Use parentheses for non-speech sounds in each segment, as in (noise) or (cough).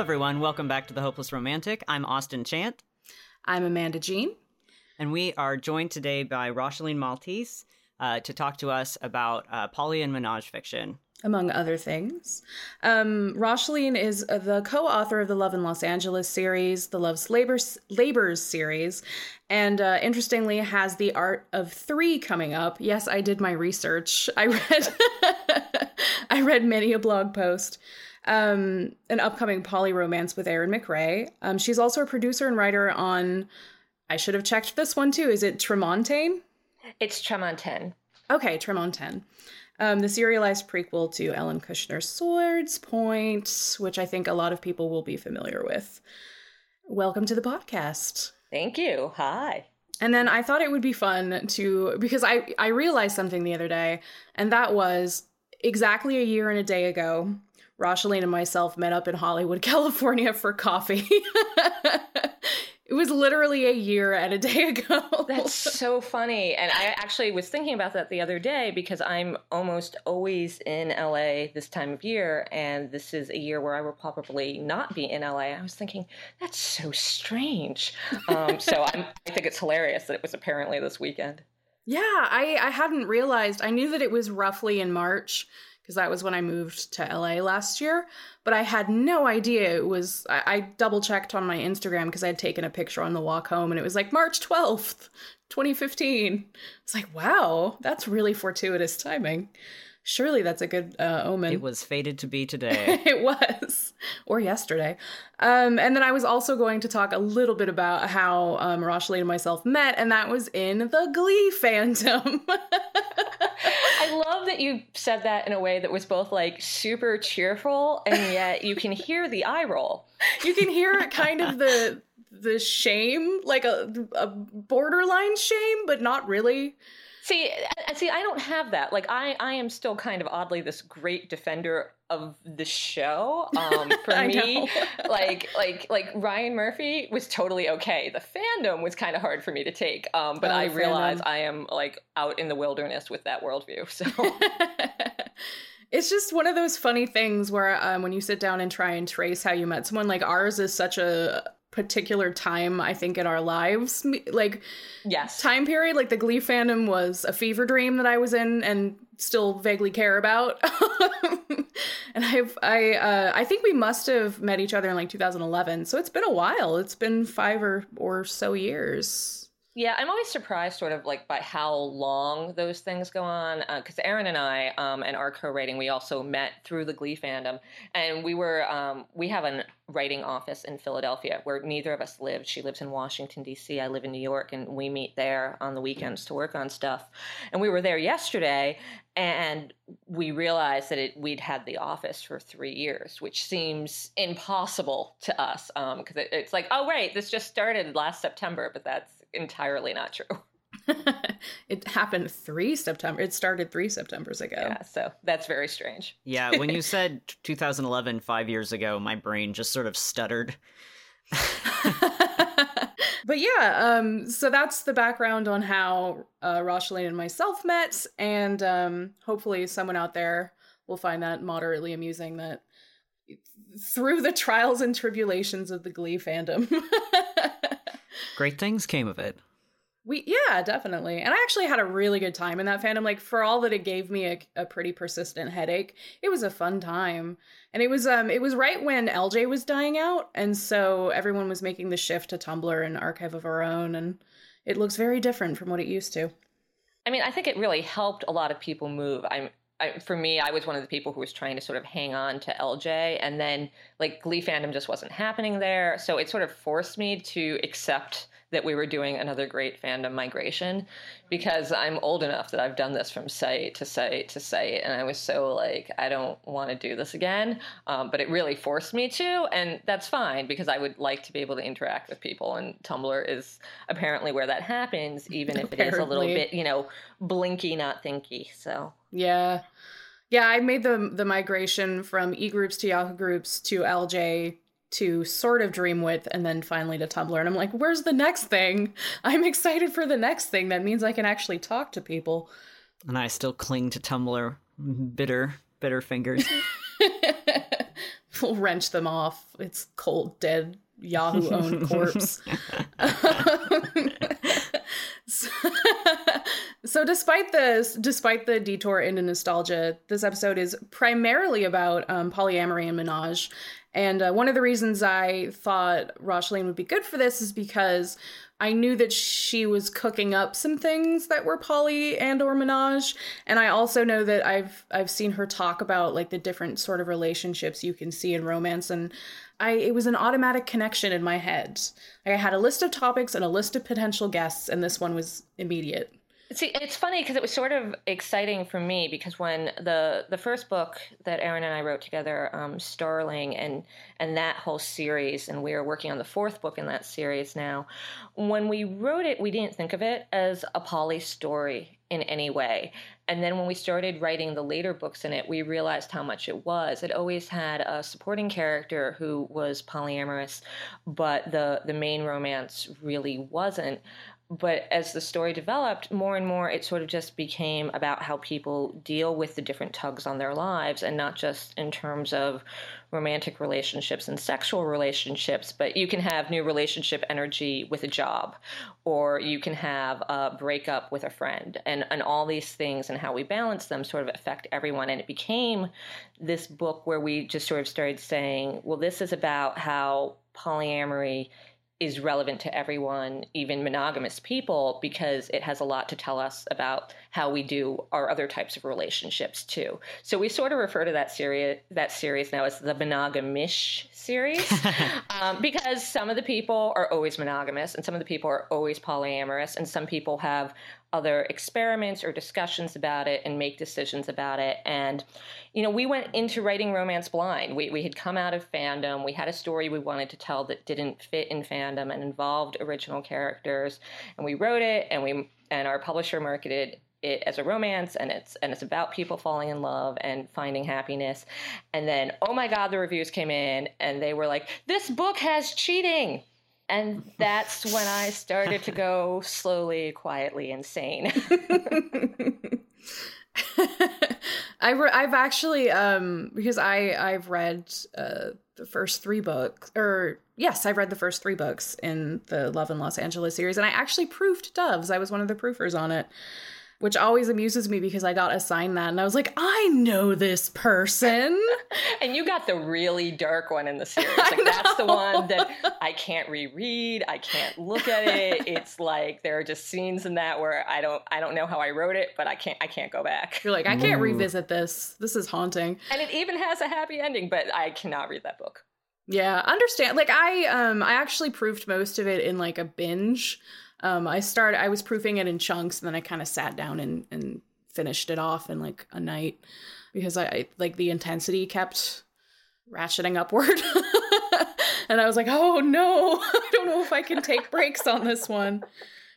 Hello, everyone. Welcome back to The Hopeless Romantic. I'm Austin Chant. I'm Amanda Jean. And we are joined today by Racheline Maltese uh, to talk to us about uh, poly and menage fiction. Among other things. Um, Racheline is uh, the co author of the Love in Los Angeles series, the Love's Labors, Labors series, and uh, interestingly has the Art of Three coming up. Yes, I did my research. I read, (laughs) I read many a blog post um, an upcoming poly romance with Erin McRae. Um, she's also a producer and writer on. I should have checked this one too. Is it Tremontaine? It's Tremontaine. Okay, Tremontaine. Um, the serialized prequel to Ellen Kushner's Swordspoint, which I think a lot of people will be familiar with. Welcome to the podcast. Thank you. Hi. And then I thought it would be fun to because I I realized something the other day, and that was exactly a year and a day ago. Racheline and myself met up in Hollywood, (laughs) California for coffee. it was literally a year and a day ago. That's so funny. And I actually was thinking about that the other day because I'm almost always in LA this time of year. And this is a year where I will probably not be in LA. I was thinking, that's so strange. Um, so (laughs) I'm, I think it's hilarious that it was apparently this weekend. Yeah, I, I hadn't realized. I knew that it was roughly in March because that was when I moved to LA last year. But I had no idea it was. I, I double checked on my Instagram because I had taken a picture on the walk home and it was like March 12th, 2015. It's like, wow, that's really fortuitous timing. Surely that's a good uh, omen. It was fated to be today. (laughs) it was, or yesterday. Um, and then I was also going to talk a little bit about how um, Racheline and myself met, and that was in the Glee fandom. (laughs) I love that you said that in a way that was both like super cheerful, and yet you can hear the eye roll. You can hear kind of the the shame, like a, a borderline shame, but not really. See, see, I don't have that. Like, I, I am still kind of oddly this great defender of the show. Um, (laughs) for me, (laughs) like, like, like Ryan Murphy was totally okay. The fandom was kind of hard for me to take, um, but oh, I realize I am like out in the wilderness with that worldview. So. (laughs) it's just one of those funny things where um, when you sit down and try and trace how you met someone like ours is such a particular time I think in our lives. Like yes. time period like the glee fandom was a fever dream that I was in and still vaguely care about. (laughs) And I've I uh I think we must have met each other in like 2011 so it's been a while. It's been 5 or or so years yeah, I'm always surprised, sort of like by how long those things go on. Because uh, Erin and I, um, and our co-writing, we also met through the Glee fandom, and we were um, we have a writing office in Philadelphia where neither of us live. She lives in Washington D.C. I live in New York, and we meet there on the weekends to work on stuff. And we were there yesterday, and we realized that it, we'd had the office for three years, which seems impossible to us because um, it, it's like, oh right, this just started last September, but that's entirely not true. (laughs) it happened three September. It started three September's ago. Yeah, so that's very strange. Yeah, when you said 2011, five years ago, my brain just sort of stuttered. (laughs) but yeah, um, so that's the background on how uh, Racheline and myself met, and um, hopefully someone out there will find that moderately amusing. That through the trials and tribulations of the Glee fandom. (laughs) Great things came of it. We yeah, definitely. And I actually had a really good time in that fandom. Like for all that it gave me a, a pretty persistent headache, it was a fun time. And it was um it was right when LJ was dying out, and so everyone was making the shift to Tumblr and Archive of Our Own, and it looks very different from what it used to. I mean, I think it really helped a lot of people move. I'm I, for me, I was one of the people who was trying to sort of hang on to LJ, and then like Glee fandom just wasn't happening there, so it sort of forced me to accept that we were doing another great fandom migration because I'm old enough that I've done this from site to site to site, and I was so like, I don't want to do this again. Um, but it really forced me to, and that's fine because I would like to be able to interact with people, and Tumblr is apparently where that happens, even if apparently. it is a little bit, you know, blinky, not thinky. So yeah. Yeah, I made the the migration from e groups to Yahoo groups to LJ to sort of Dreamwidth and then finally to Tumblr. And I'm like, where's the next thing? I'm excited for the next thing. That means I can actually talk to people. And I still cling to Tumblr, bitter, bitter fingers. we'll wrench them off. It's cold, dead Yahoo owned corpse. so, so despite this, despite the detour into nostalgia, this episode is primarily about um, polyamory and menage. And uh, one of the reasons I thought Racheline would be good for this is because I knew that she was cooking up some things that were poly and or menage, and I also know that I've I've seen her talk about like the different sort of relationships you can see in romance, and I it was an automatic connection in my head. I had a list of topics and a list of potential guests, and this one was immediate. See, it's funny because it was sort of exciting for me because when the the first book that Erin and I wrote together, um, Starling, and and that whole series, and we are working on the fourth book in that series now. When we wrote it, we didn't think of it as a poly story in any way. And then when we started writing the later books in it, we realized how much it was. It always had a supporting character who was polyamorous, but the the main romance really wasn't but as the story developed, more and more it sort of just became about how people deal with the different tugs on their lives and not just in terms of romantic relationships and sexual relationships, but you can have new relationship energy with a job or you can have a breakup with a friend and, and all these things and how we balance them sort of affect everyone. And it became this book where we just sort of started saying, well, this is about how polyamory is relevant to everyone, even monogamous people, because it has a lot to tell us about how we do our other types of relationships too. So we sort of refer to that series that series now as the monogamish series, (laughs) um, because some of the people are always monogamous, and some of the people are always polyamorous, and some people have other experiments or discussions about it and make decisions about it. And, you know, we went into writing romance blind. We, we had come out of fandom. We had a story we wanted to tell that didn't fit in fandom and involved original characters. And we wrote it and we and our publisher marketed it as a romance and it's and it's about people falling in love and finding happiness and then oh my god the reviews came in and they were like this book has cheating and that's when I started to go slowly, quietly insane. (laughs) I re- I've actually um because I I've read uh the first three books or yes I've read the first three books in the Love in Los Angeles series and I actually proofed Doves I was one of the proofers on it which always amuses me because I got assigned that and I was like, I know this person. (laughs) and you got the really dark one in the (laughs) series. Like that's the one that I can't reread. I can't look at it. (laughs) It's like there are just scenes in that where I don't I don't know how I wrote it, but I can't I can't go back. You're like, I can't revisit this. This is haunting. And it even has a happy ending, but I cannot read that book. Yeah, understand. Like I um I actually proofed most of it in like a binge. Um, I started, I was proofing it in chunks, and then I kind of sat down and, and finished it off in like a night because I, I like the intensity kept ratcheting upward. (laughs) and I was like, oh no, (laughs) I don't know if I can take breaks on this one.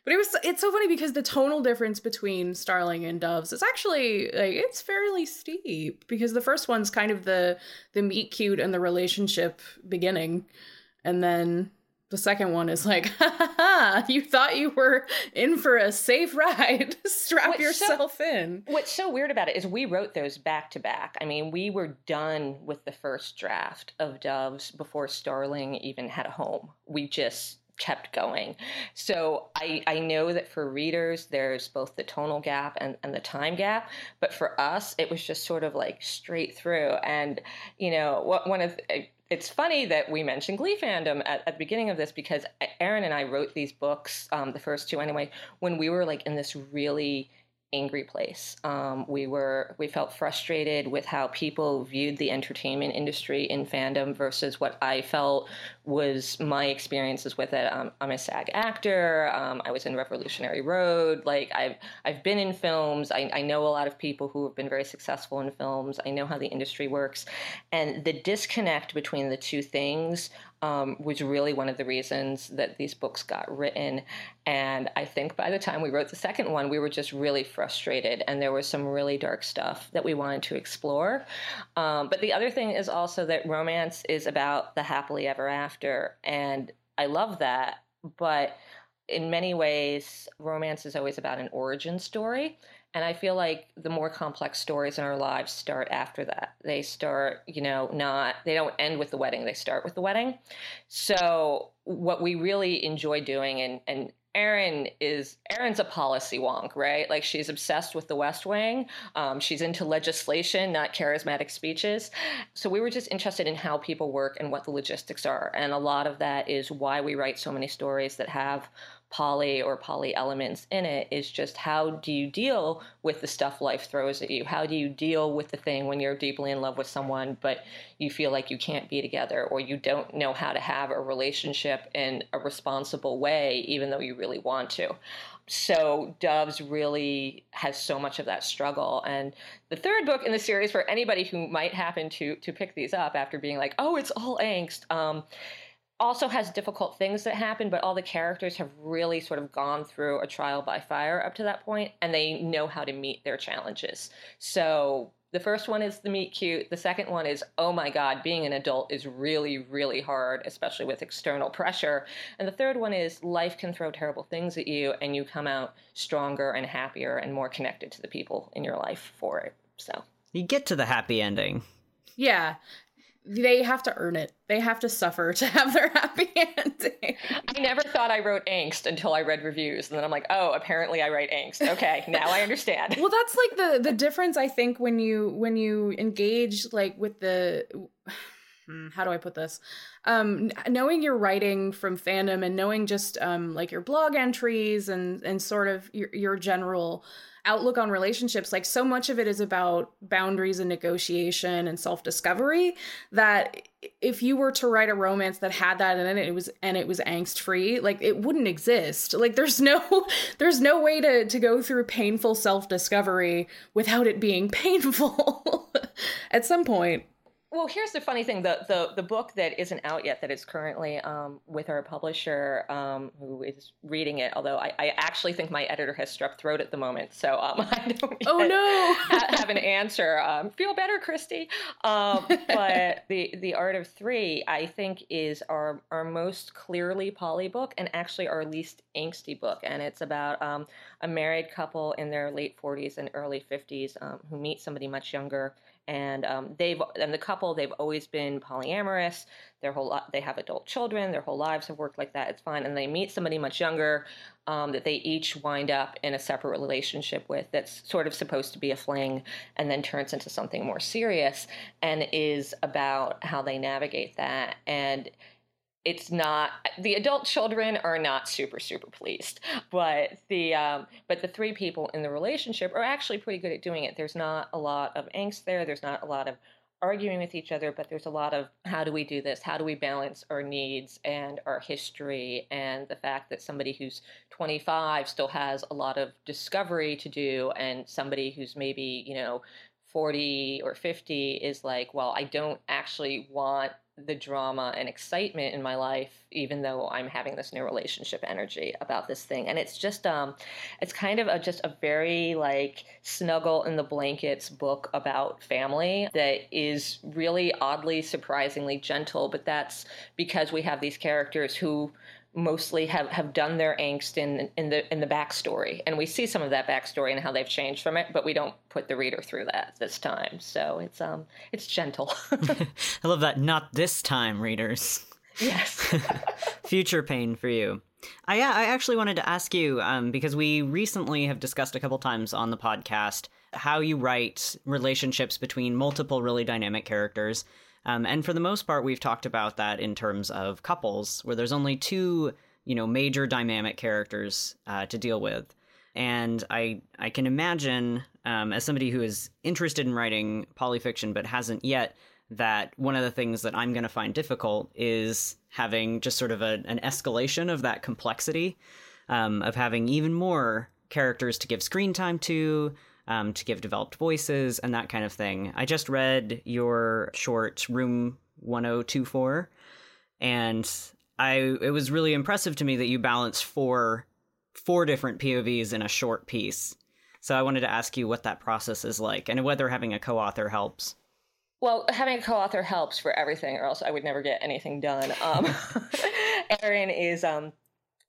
But it was it's so funny because the tonal difference between Starling and Doves is actually like it's fairly steep because the first one's kind of the the meet cute and the relationship beginning. And then the second one is like, (laughs) ha, ha, ha, you thought you were in for a safe ride. (laughs) Strap what's yourself so, in. What's so weird about it is we wrote those back to back. I mean, we were done with the first draft of Doves before Starling even had a home. We just kept going. So I, I know that for readers, there's both the tonal gap and, and the time gap. But for us, it was just sort of like straight through. And, you know, what, one of uh, it's funny that we mentioned Glee fandom at, at, the beginning of this because Erin and I wrote these books, um, the first two anyway, when we were like in this really angry place. Um, we were we felt frustrated with how people viewed the entertainment industry in fandom versus what I felt was my experiences with it. Um, I'm a SAG actor. Um, I was in Revolutionary Road. Like I've I've been in films. I, I know a lot of people who have been very successful in films. I know how the industry works, and the disconnect between the two things um, was really one of the reasons that these books got written. And I think by the time we wrote the second one, we were just really frustrated, and there was some really dark stuff that we wanted to explore. Um, but the other thing is also that romance is about the happily ever after, and I love that. But in many ways, romance is always about an origin story. And I feel like the more complex stories in our lives start after that. They start, you know, not, they don't end with the wedding, they start with the wedding. So, what we really enjoy doing, and, and Erin is Erin's a policy wonk, right? Like she's obsessed with the West Wing. Um, she's into legislation, not charismatic speeches. So we were just interested in how people work and what the logistics are, and a lot of that is why we write so many stories that have poly or poly elements in it is just how do you deal with the stuff life throws at you? How do you deal with the thing when you're deeply in love with someone, but you feel like you can't be together or you don't know how to have a relationship in a responsible way, even though you really want to? So Doves really has so much of that struggle. And the third book in the series, for anybody who might happen to to pick these up after being like, oh, it's all angst. Um, also has difficult things that happen, but all the characters have really sort of gone through a trial by fire up to that point, and they know how to meet their challenges. So the first one is the meet cute. The second one is, oh my God, being an adult is really, really hard, especially with external pressure. And the third one is life can throw terrible things at you, and you come out stronger and happier and more connected to the people in your life for it. So you get to the happy ending. Yeah they have to earn it. They have to suffer (laughs) to have their happy (laughs) ending. I never thought I wrote angst until I read reviews, and then I'm like, oh, apparently I write angst. Okay, now I understand. (laughs) well, that's like the the difference I think when you when you engage like with the how do I put this? Um, knowing your writing from fandom and knowing just um, like your blog entries and and sort of your your general outlook on relationships like so much of it is about boundaries and negotiation and self-discovery that if you were to write a romance that had that in it, it was and it was angst free like it wouldn't exist like there's no (laughs) there's no way to to go through painful self-discovery without it being (laughs) painful at some point well, here's the funny thing: the the the book that isn't out yet, that is currently um, with our publisher, um, who is reading it. Although I, I, actually think my editor has strep throat at the moment, so um, (laughs) I don't. oh no! have, have, an answer. Um, feel better, Christy. Um, but the the Art of Three, I think, is our our most clearly poly book, and actually our least angsty book. And it's about um, a married couple in their late 40s and early 50s who meet somebody much younger and um, they've and the couple they've always been polyamorous. Their whole they have adult children. Their whole lives have worked like that. It's fine. And they meet somebody much younger um, that they each wind up in a separate relationship with. That's sort of supposed to be a fling, and then turns into something more serious, and is about how they navigate that and it's not the adult children are not super super pleased but the um, but the three people in the relationship are actually pretty good at doing it. There's not a lot of angst there. There's not a lot of arguing with each other but there's a lot of how do we do this? How do we balance our needs and our history and the fact that somebody who's 25 still has a lot of discovery to do and somebody who's maybe you know 40 or 50 is like well i don't actually want the drama and excitement in my life even though i'm having this new relationship energy about this thing. And it's just um it's kind of a, just a very like snuggle in the blankets book about family that is really oddly surprisingly gentle. But that's because we have these characters who mostly have, have done their angst in in the in the backstory, and we see some of that backstory and how they've changed from it, but we don't put the reader through that this time. So it's um it's gentle. (laughs) I love that. Not this time, readers. Yes. (laughs) Future pain for you. I I actually wanted to ask you um, because we recently have discussed a couple times on the podcast how you write relationships between multiple really dynamic characters um, and for the most part, we've talked about that in terms of couples, where there's only two, you know, major dynamic characters uh, to deal with. And I I can imagine, um, as somebody who is interested in writing polyfiction but hasn't yet, that one of the things that I'm going to find difficult is having just sort of a, an escalation of that complexity, um, of having even more characters to give screen time to, um, to give developed voices and that kind of thing. I just read your short Room 1024, and I it was really impressive to me that you balanced four four different POVs in a short piece. So I wanted to ask you what that process is like and whether having a co-author helps. Well, having a co-author helps for everything, or else I would never get anything done. Um, (laughs) Erin is um,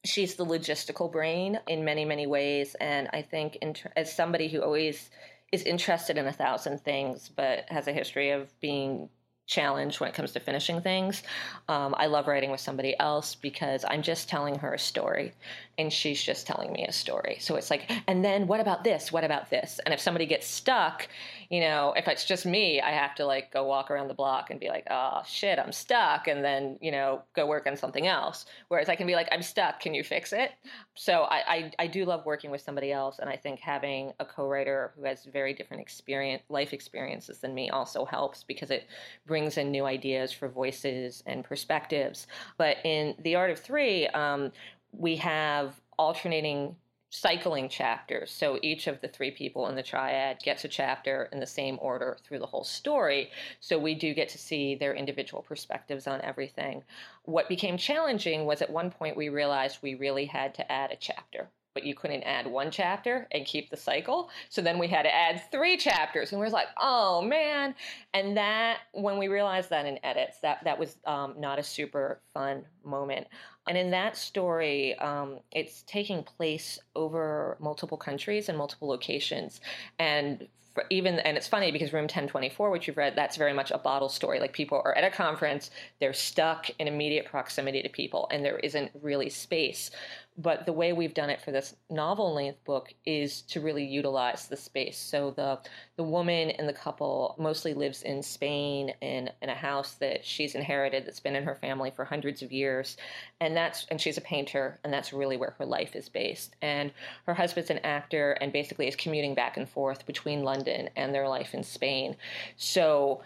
she's the logistical brain in many many ways and i think as somebody who always is interested in a thousand things but has a history of being challenged when it comes to finishing things. Um, I love writing with somebody else because I'm just telling her a story and she's just telling me a story. So it's like, and then what about this? What about this? And if somebody gets stuck, you know, if it's just me, I have to like go walk around the block and be like, oh shit, I'm stuck. And then, you know, go work on something else. Whereas I can be like, I'm stuck. Can you fix it? So I, I, I do love working with somebody else. And I think having a co writer who has very different experience, life experiences than me also helps because it brings in new ideas for voices and perspectives. But in The Art of Three, um, we have alternating cycling chapters. So each of the three people in the triad gets a chapter in the same order through the whole story. So we do get to see their individual perspectives on everything. What became challenging was at one point we realized we really had to add a chapter but you couldn't add one chapter and keep the cycle. So then we had to add three chapters, and we were like, "Oh man!" And that, when we realized that in edits, that that was um, not a super fun moment. And in that story, um, it's taking place over multiple countries and multiple locations, and even and it's funny because room 1024 which you've read that's very much a bottle story. Like people are at a conference they're stuck in immediate proximity to people and there isn't really space but the way we've done it for this novel length book is to really utilize the space. So the the woman and the couple mostly lives in Spain in in a house that she's inherited that's been in her family for hundreds of years, and that's and she's a painter, and that's really where her life is based. And her husband's an actor, and basically is commuting back and forth between London and their life in Spain. So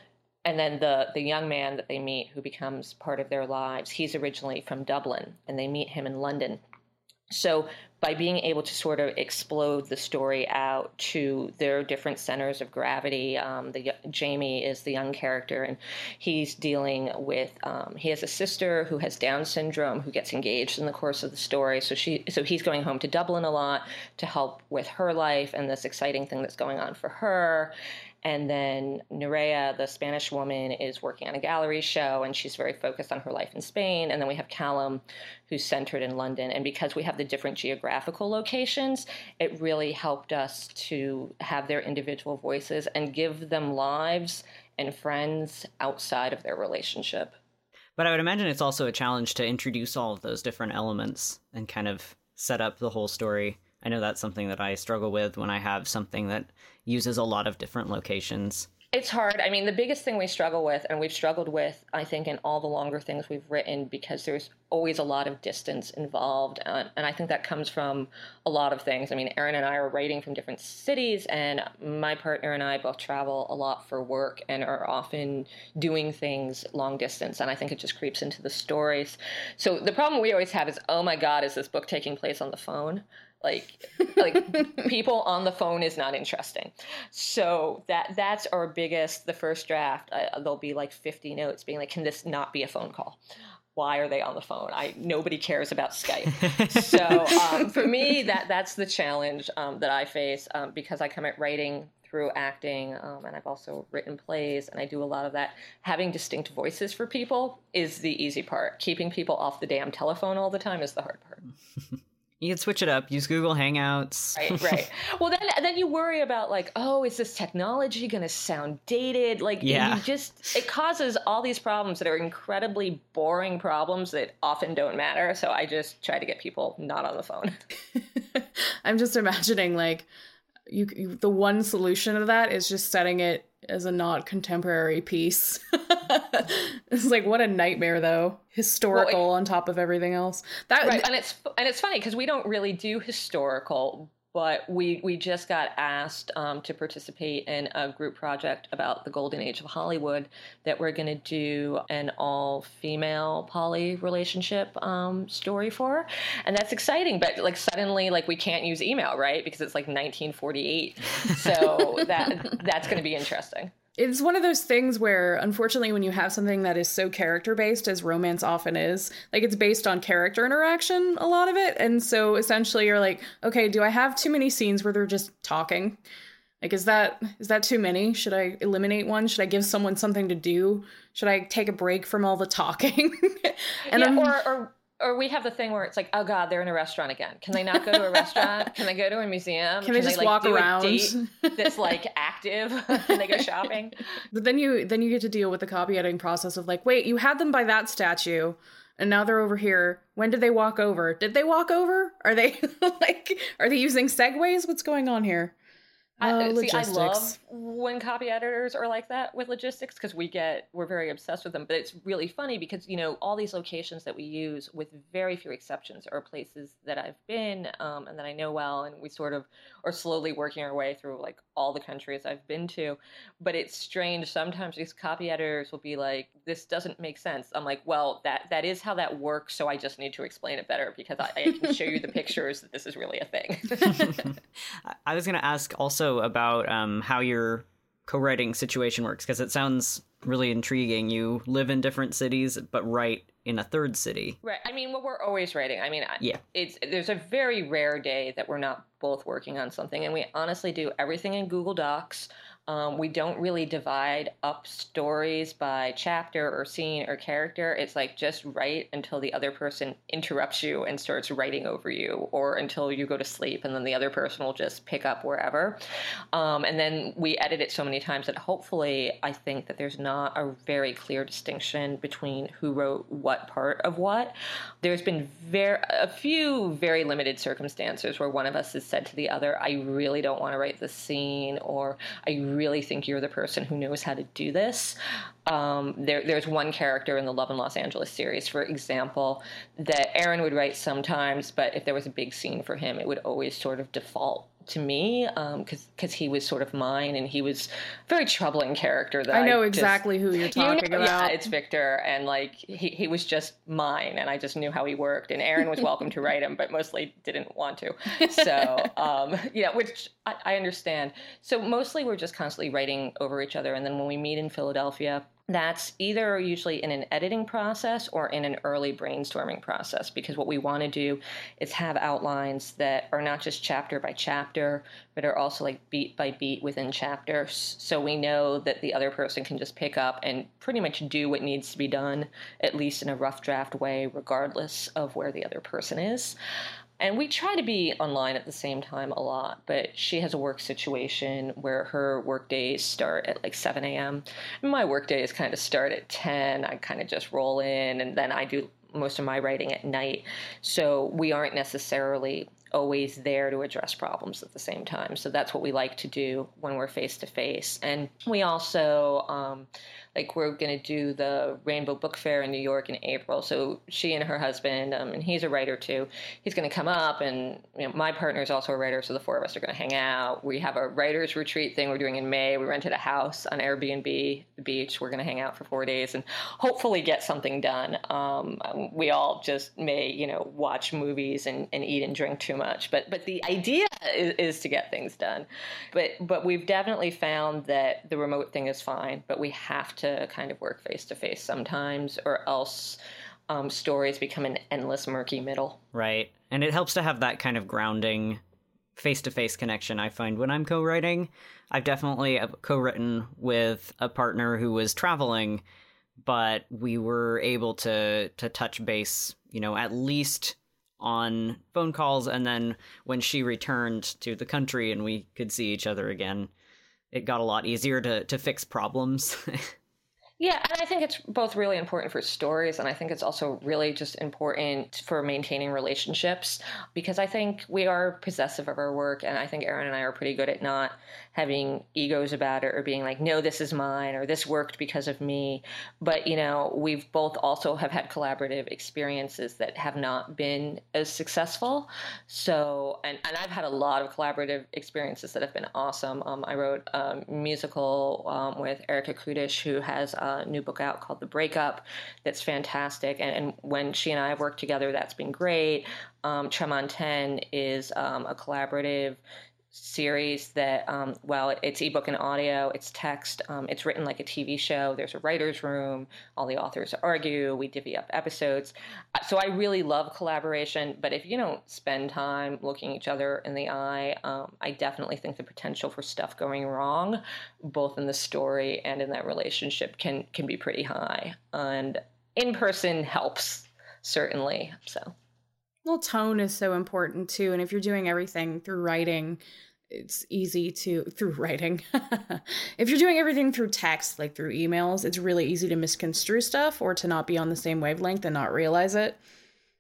and then the the young man that they meet who becomes part of their lives he's originally from dublin and they meet him in london so by being able to sort of explode the story out to their different centers of gravity, um, the Jamie is the young character, and he's dealing with um, he has a sister who has Down syndrome who gets engaged in the course of the story. So she so he's going home to Dublin a lot to help with her life and this exciting thing that's going on for her. And then Nerea, the Spanish woman, is working on a gallery show and she's very focused on her life in Spain. And then we have Callum, who's centered in London. And because we have the different geographical locations, it really helped us to have their individual voices and give them lives and friends outside of their relationship. But I would imagine it's also a challenge to introduce all of those different elements and kind of set up the whole story. I know that's something that I struggle with when I have something that uses a lot of different locations. It's hard. I mean, the biggest thing we struggle with, and we've struggled with, I think, in all the longer things we've written, because there's always a lot of distance involved. Uh, and I think that comes from a lot of things. I mean, Erin and I are writing from different cities, and my partner and I both travel a lot for work and are often doing things long distance. And I think it just creeps into the stories. So the problem we always have is oh my God, is this book taking place on the phone? Like (laughs) like people on the phone is not interesting. So that that's our biggest the first draft uh, there'll be like 50 notes being like can this not be a phone call? Why are they on the phone? I nobody cares about skype. (laughs) So um, for me that that's the challenge um, that i face um, because i come at writing through acting um, and i've also written plays and i do a lot of that. Having distinct voices for people is the easy part. Keeping people off the damn telephone all the time is the hard part (laughs) You can switch it up. Use Google Hangouts. right, right. Well, then then you worry about like, oh, is this technology going to sound dated? Like, yeah. you just it causes all these problems that are incredibly boring problems that often don't matter. So I just try to get people not on the phone. (laughs) I'm just imagining like you, you the one solution to that is just setting it as a not contemporary piece. (laughs) it's like what a nightmare though. Historical well, it, on top of everything else. That right. and it's and it's funny because we don't really do historical, but we we just got asked um, to participate in a group project about the golden age of Hollywood that we're going to do an all female poly relationship um, story for, and that's exciting. But like suddenly, like we can't use email, right? Because it's like 1948. So (laughs) that that's going to be interesting it's one of those things where unfortunately when you have something that is so character based as romance often is like it's based on character interaction a lot of it. And so essentially you're like okay do i have too many scenes where they're just talking? Like is that is that too many? Should i eliminate one? Should i give someone something to do? Should i take a break from all the talking? (laughs) And yeah, or, or or we have the thing where it's like, oh god, they're in a restaurant again. Can they not go to a restaurant? (laughs) Can they go to a museum? Can they just like, walk around? (laughs) That's like active. (laughs) Can they go shopping? But then you then you get to deal with the copy editing process of like, wait, you had them by that statue, and now they're over here. When did they walk over? Did they walk over? Are they like are they using segways? What's going on here? I, Oh, see, I love when copy editors are like that with logistics because we get we're very obsessed with them. But it's really funny because you know all these locations that we use, with very few exceptions, are places that I've been um, and that I know well, and we sort of are slowly working our way through like all the countries I've been to. But it's strange sometimes these copy editors will be like, "This doesn't make sense." I'm like, "Well, that that is how that works, so I just need to explain it better because I, I can show you the (laughs) pictures that this is really a thing." (laughs) (laughs) I- I was going to ask also about um, how your co-writing situation works because it sounds really intriguing. You live in different cities but write in a third city. Right. I mean, well, we're always writing. I mean, Yeah. it's there's a very rare day that we're not both working on something, and we honestly do everything in Google Docs. Um, we don't really divide up stories by chapter or scene or character. It's like just write until the other person interrupts you and starts writing over you, or until you go to sleep, and then the other person will just pick up wherever. Um, and then we edit it so many times that hopefully I think that there's not a very clear distinction between who wrote what part of what. There's been very a few very limited circumstances where one of us has said to the other, "I really don't want to write this scene," or "I really think you're the person who knows how to do this." Um, there, there's one character in the Love in Los Angeles series, for example, that Erin would write sometimes, but if there was a big scene for him, it would always sort of default to me because because he was sort of mine and he was a very troubling character that I know just- exactly who you're (laughs) you talking know, about. Yeah, it's Victor, and like he, he was just mine, and I just knew how he worked. And Erin was welcome to write him, but mostly didn't want to. So, (laughs) um, yeah, which I, I understand. So mostly we're just constantly writing over each other, and then when we meet in Philadelphia. That's either usually in an editing process or in an early brainstorming process because what we want to do is have outlines that are not just chapter by chapter, but are also like beat by beat within chapters. So we know that the other person can just pick up and pretty much do what needs to be done, at least in a rough draft way, regardless of where the other person is. And we try to be online at the same time a lot, but she has a work situation where her work days start at like 7 a.m. My work days kind of start at 10. I kind of just roll in and then I do most of my writing at night. So we aren't necessarily always there to address problems at the same time. So that's what we like to do when we're face to face. And we also, um, like, we're going to do the Rainbow Book Fair in New York in April. So she and her husband, um, and he's a writer too, he's going to come up, and you know, my partner is also a writer, so the four of us are going to hang out. We have a writers retreat thing we're doing in May. We rented a house on Airbnb, the beach. We're going to hang out for four days and hopefully get something done. Um, we all just may, you know, watch movies and, and eat and drink too much, but but the idea is, is to get things done. But but we've definitely found that the remote thing is fine, but we have to kind of work face to face sometimes, or else um, stories become an endless murky middle. Right. And it helps to have that kind of grounding face to face connection I find when I'm co writing. I've definitely co written with a partner who was traveling, but we were able to, to touch base, you know, at least on phone calls. And then when she returned to the country and we could see each other again, it got a lot easier to, to fix problems. (laughs) Yeah, and I think it's both really important for stories, and I think it's also really just important for maintaining relationships because I think we are possessive of our work, and I think Erin and I are pretty good at not having egos about it or being like, no, this is mine or this worked because of me. But, you know, we've both also have had collaborative experiences that have not been as successful. So, and, and I've had a lot of collaborative experiences that have been awesome. Um, I wrote a musical um, with Erica Kudisch, who has new book out called The Breakup that's fantastic. And, and when she and I have worked together, that's been great. Um, is um, a collaborative series that um, well it's ebook and audio it's text um, it's written like a tv show there's a writer's room all the authors argue we divvy up episodes Uh, so i really love collaboration but if you don't spend time looking each other in the eye um, i definitely think the potential for stuff going wrong both in the story and in that relationship can can be pretty high and in person helps certainly. So, well, tone is so important too. And if you're doing everything through writing, it's easy to through writing. (laughs) if you're doing everything through text, like through emails, it's really easy to misconstrue stuff or to not be on the same wavelength and not realize it.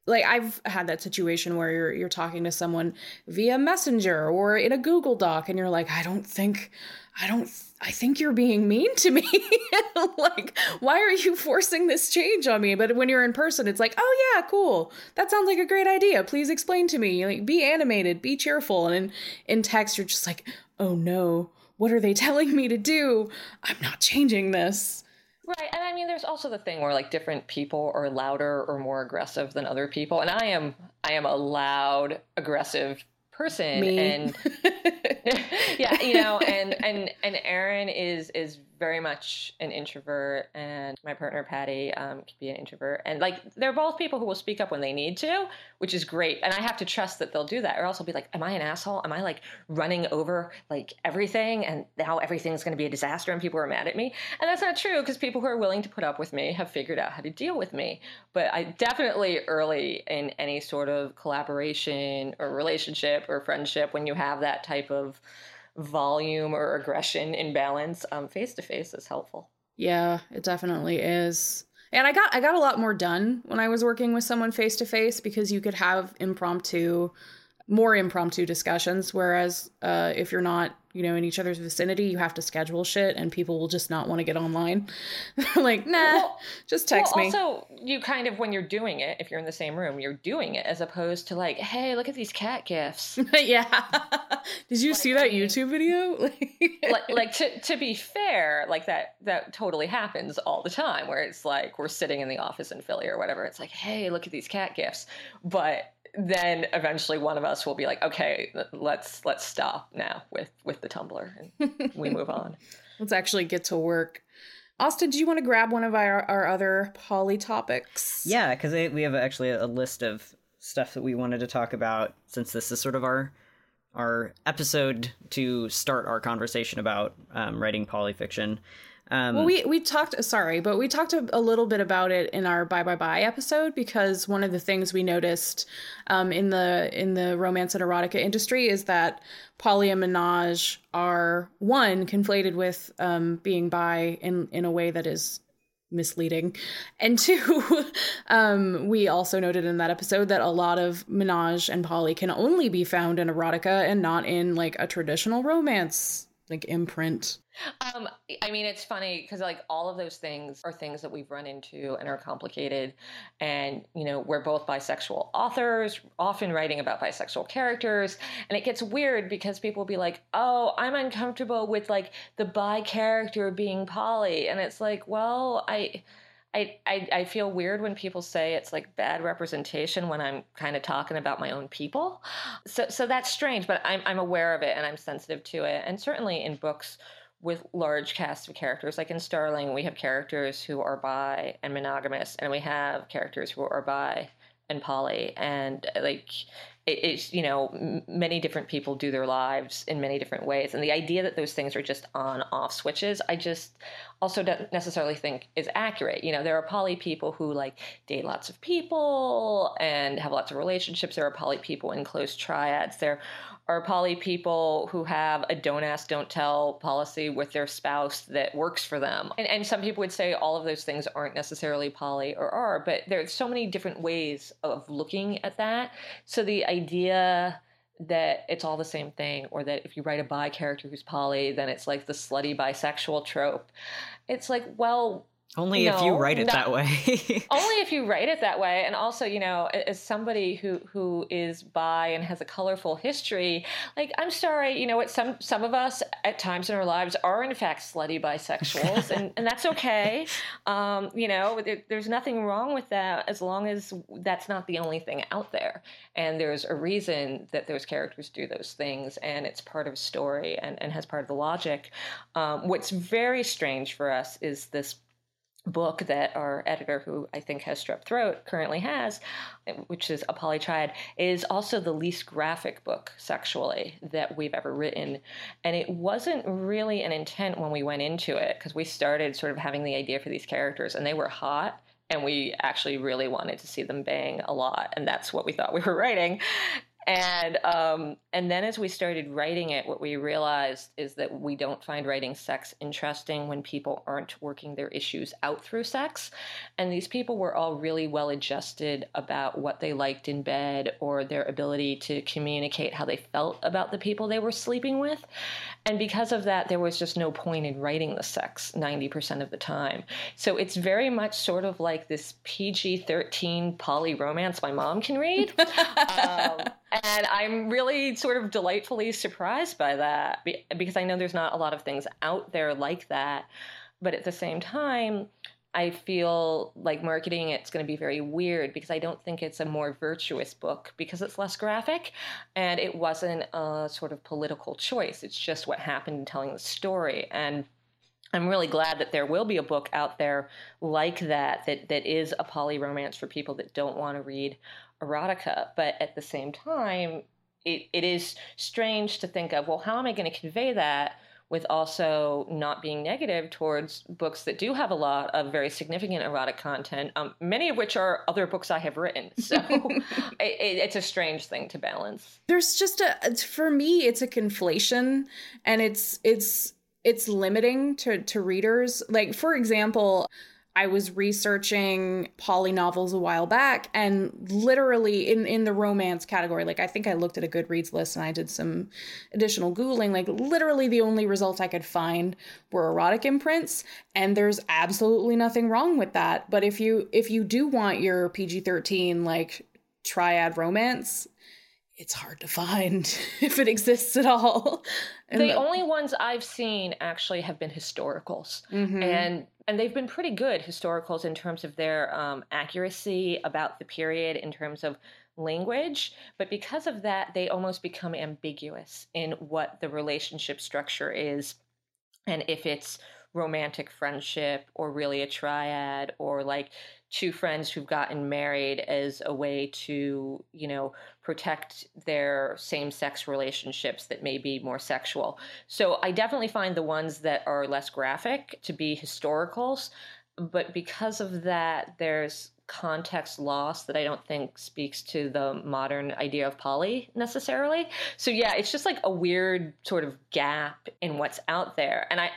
Like I've had that situation where you're you're talking to someone via Messenger or in a Google Doc and you're like, I don't think I don't I think you're being mean to me. (laughs) like, why are you forcing this change on me? But when you're in person, it's like, oh yeah, cool. That sounds like a great idea. Please explain to me. Like, be animated, be cheerful. And in, in text, you're just like, oh no, what are they (laughs) telling me to do? I'm not changing this. Right. And I mean there's also the thing where like different people are louder or more aggressive than other people. And I am I am a loud, aggressive person Me. and (laughs) (laughs) yeah you know and and and Erin is is very much an introvert and my partner patty um, can be an introvert. And like they're both people who will speak up when they need to which is great. And i have to trust that they'll do that or else i'll be like am i an asshole? Am i like running over like everything and now everything's going to be a disaster and people are mad at me? And that's not true because people who are willing to put up with me have figured out how to deal with me. But i definitely early in any sort of collaboration or relationship or friendship when you have that type of volume or aggression in balance, um, face to face is helpful. Yeah, it definitely is. And I got I got a lot more done when I was working with someone face to face because you could have impromptu more impromptu discussions whereas uh, if you're not you know in each other's vicinity you have to schedule shit and people will just not want to get online. (laughs) Like nah well, just text well, me. also you kind of when you're doing it if you're in the same room you're doing it as opposed to like hey look at these cat gifs (laughs) yeah. (laughs) Did you like, see that youtube video? Like, like to, to be fair like that that totally happens all the time where it's like we're sitting in the office in philly or whatever it's like hey look at these cat gifs but then eventually one of us will be like, okay, let's let's stop now with with the Tumblr and we (laughs) move on. Let's actually get to work. Austin, do you want to grab one of our, our other poly topics? Yeah, because we have actually a list of stuff that we wanted to talk about since this is sort of our our episode to start our conversation about um, writing polyfiction. Um, well, we we talked. Sorry, but we talked a, a, little bit about it in our bye bye bye episode because one of the things we noticed um, in the in the romance and erotica industry is that poly and menage are one conflated with um, being bi in in a way that is misleading and two (laughs) um, we also noted in that episode that a lot of menage and poly can only be found in erotica and not in like a traditional romance like imprint? Um, I mean, it's funny because like all of those things are things that we've run into and are complicated. And, you know, we're both bisexual authors, often writing about bisexual characters. And it gets weird because people will be like, oh, I'm uncomfortable with like the bi character being poly. And it's like, well, I I, I, I feel weird when people say it's like bad representation when I'm kind of talking about my own people. So so that's strange, but I'm I'm aware of it and I'm sensitive to it. And certainly in books with large casts of characters, like in Starling, we have characters who are bi and monogamous, and we have characters who are bi and poly, and uh, like it, it's you know many different people do their lives in many different ways. And the idea that those things are just on off switches i just also don't necessarily think is accurate. You know there are poly people who like date lots of people and have lots of relationships. There are poly people in close triads. There are poly people who have a don't ask, don't tell policy with their spouse that works for them. And, and some people would say all of those things aren't necessarily poly or are, but there's so many different ways of looking at that. So the idea that it's all the same thing, or that if you write a bi character who's poly, then it's like the slutty bisexual trope. It's like, well, only no, if you write it not, that way. (laughs) only if you write it that way. And also, you know, as somebody who who is bi and has a colorful history, like I'm sorry, you know what, some some of us at times in our lives are in fact slutty bisexuals, and, and that's okay. (laughs) Um, you know, there, there's nothing wrong with that as long as that's not the only thing out there. And there's a reason that those characters do those things, and it's part of a story and, and has part of the logic. Um, what's very strange for us is this book that our editor, who I think has strep throat, currently has, which is a polytriad, is also the least graphic book sexually that we've ever written. And it wasn't really an intent when we went into it, because we started sort of having the idea for these characters, and they were hot and we actually really wanted to see them bang a lot, and that's what we thought we were writing and um, and then as we started writing it, what we realized is that we don't find writing sex interesting when people aren't working their issues out through sex, and these people were all really well adjusted about what they liked in bed or their ability to communicate how they felt about the people they were sleeping with, and because of that, there was just no point in writing the sex ninety percent of the time. So it's very much sort of like this PG thirteen poly romance my mom can read. (laughs) um, and I'm really sort of delightfully surprised by that because I know there's not a lot of things out there like that. But at the same time, I feel like marketing it's going to be very weird because I don't think it's a more virtuous book because it's less graphic and it wasn't a sort of political choice. It's just what happened in telling the story. And I'm really glad that there will be a book out there like that that that is a poly romance for people that don't want to read erotica, but at the same time, it, it is strange to think of, well, how am I going to convey that with also not being negative towards books that do have a lot of very significant erotic content, um, many of which are other books I have written. (laughs) So (laughs) it, it's a strange thing to balance. There's just a, for me, it's a conflation and it's, it's, it's limiting to, to readers. Like, for example, I was researching poly novels a while back and literally in, in the romance category, like I think I looked at a Goodreads list and I did some additional Googling. Like literally the only results I could find were erotic imprints. And there's absolutely nothing wrong with that. But if you if you do want your PG-13 like triad romance, it's hard to find (laughs) if it exists at all. (laughs) And the, the only ones I've seen actually have been historicals, mm-hmm. and and they've been pretty good historicals in terms of their um, accuracy about the period, in terms of language. But because of that, they almost become ambiguous in what the relationship structure is, and if it's romantic friendship or really a triad or like two friends who've gotten married as a way to, you know, protect their same sex relationships that may be more sexual. So I definitely find the ones that are less graphic to be historicals. But because of that, there's context loss that I don't think speaks to the modern idea of poly necessarily. So yeah, it's just like a weird sort of gap in what's out there. And I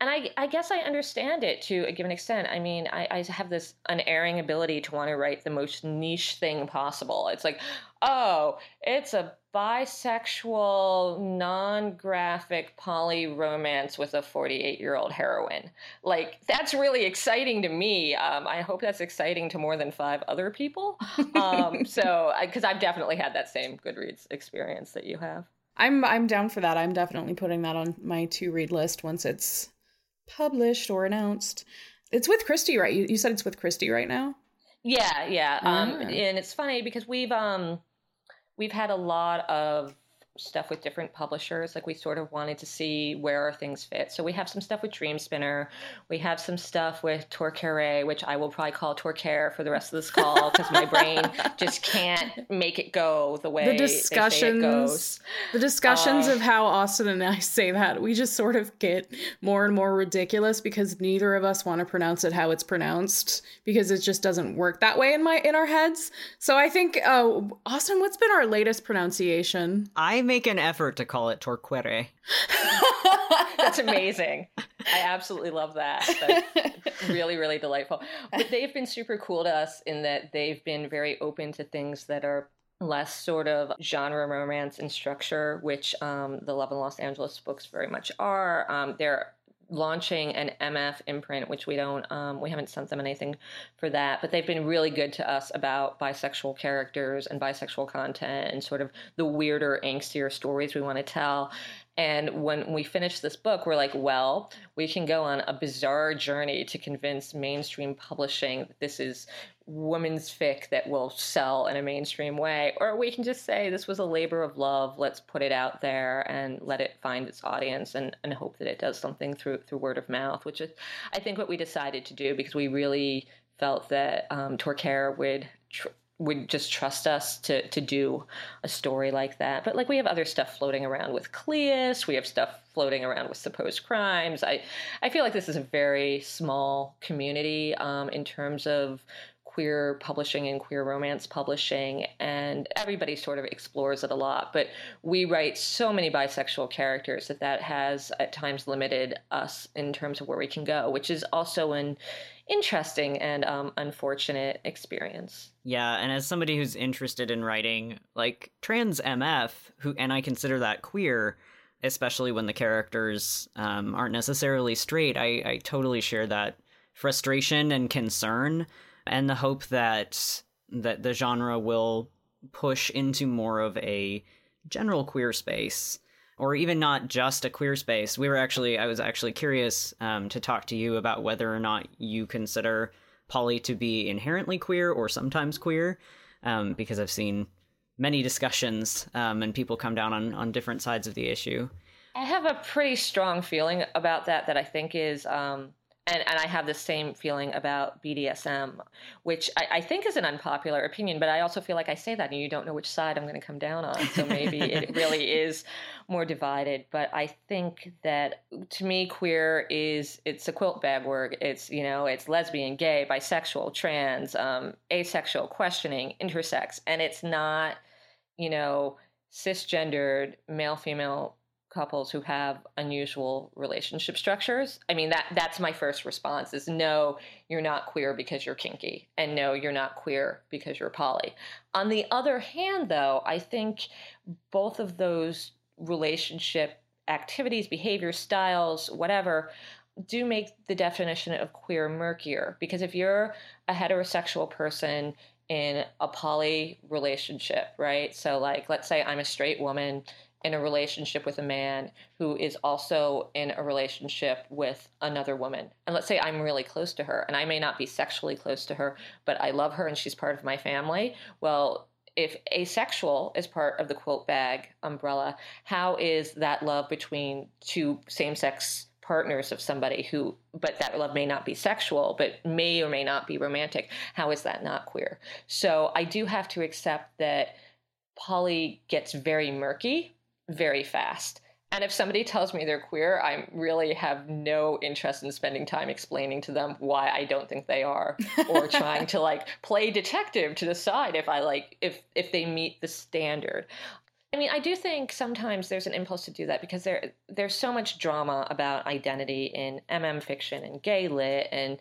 and I, I guess I understand it to a given extent. I mean, I, I have this unerring ability to want to write the most niche thing possible. It's like, oh, it's a bisexual, non graphic poly romance with a 48 year old heroine. Like, that's really exciting to me. Um, I hope that's exciting to more than five other people. Um, (laughs) so, because I've definitely had that same Goodreads experience that you have. I'm I'm down for that. I'm definitely putting that on my to read list once it's published or announced. It's with Christie, right? You, you said it's with Christie right now. Yeah, yeah. Um, ah. and it's funny because we've um, we've had a lot of stuff with different publishers. Like we sort of wanted to see where our things fit. So we have some stuff with Dream Spinner. We have some stuff with Torquere, which I will probably call Torquere for the rest of this call because my brain (laughs) just can't make it go the way the discussions. The discussions uh, of how Austin and I (laughs) say that we just sort of get more and more ridiculous because neither of us want to pronounce it how it's pronounced because it just doesn't work that way in my in our heads. So I think uh, Austin, what's been our latest pronunciation? I make an effort to call it Torquere. (laughs) That's amazing. I absolutely love that. That's really, really delightful. But they've been super cool to us in that they've been very open to things that are less sort of genre romance and structure, which um, the Love in Los Angeles books very much are. Um, they're launching an MF imprint, which we don't, um, we haven't sent them anything for that, but they've been really good to us about bisexual characters and bisexual content and sort of the weirder, angstier stories we want to tell. And when we finish this book, we're like, well, we can go on a bizarre journey to convince mainstream publishing that this is women's fic that will sell in a mainstream way. Or we can just say this was a labor of love. Let's put it out there and let it find its audience and, and hope that it does something through through word of mouth, which is, I think, what we decided to do because we really felt that um, Torquere would. Tr- would just trust us to to do a story like that. But like we have other stuff floating around with Cleis, we have stuff floating around with supposed crimes. I I feel like this is a very small community um, in terms of queer publishing and queer romance publishing, and everybody sort of explores it a lot. But we write so many bisexual characters that that has at times limited us in terms of where we can go, which is also an interesting and um, unfortunate experience. Yeah, and as somebody who's interested in writing like trans MF, who and I consider that queer, especially when the characters um, aren't necessarily straight, I, I totally share that frustration and concern and the hope that that the genre will push into more of a general queer space or even not just a queer space. We were actually i was actually curious um, to talk to you about whether or not you consider poly to be inherently queer or sometimes queer um, because i've seen many discussions um, and people come down on, on different sides of the issue. I have a pretty strong feeling about that that i think is um, and, and I have the same feeling about BDSM, which I, I, think is an unpopular opinion, but I also feel like I say that and you don't know which side I'm going to come down on. So maybe it (laughs) really is more divided. But I think that to me, queer is it's a quilt bag word. It's you know it's lesbian, gay, bisexual, trans, um, asexual, questioning, intersex, and it's not you know cisgendered male female couples who have unusual relationship structures. I mean that that's my first response is no, you're not queer because you're kinky and no, you're not queer because you're poly. On the other hand though, I think both of those relationship activities, behaviors, styles, whatever do make the definition of queer murkier because if you're a heterosexual person in a poly relationship, right? So like let's say I'm a straight woman in a relationship with a man who is also in a relationship with another woman. And let's say I'm really close to her and I may not be sexually close to her, but I love her and she's part of my family. Well, if asexual is part of the quilt bag umbrella, how is that love between two same sex partners of somebody who, but that love may not be sexual, but may or may not be romantic? How is that not queer? So I do have to accept that poly gets very murky very fast. And if somebody tells me they're queer, I really have no interest in spending time explaining to them why I don't think they are, (laughs) or trying to like play detective to decide if I like if if they meet the standard. I mean, I do think sometimes there's an impulse to do that because there there's so much drama about identity in MM fiction and gay lit and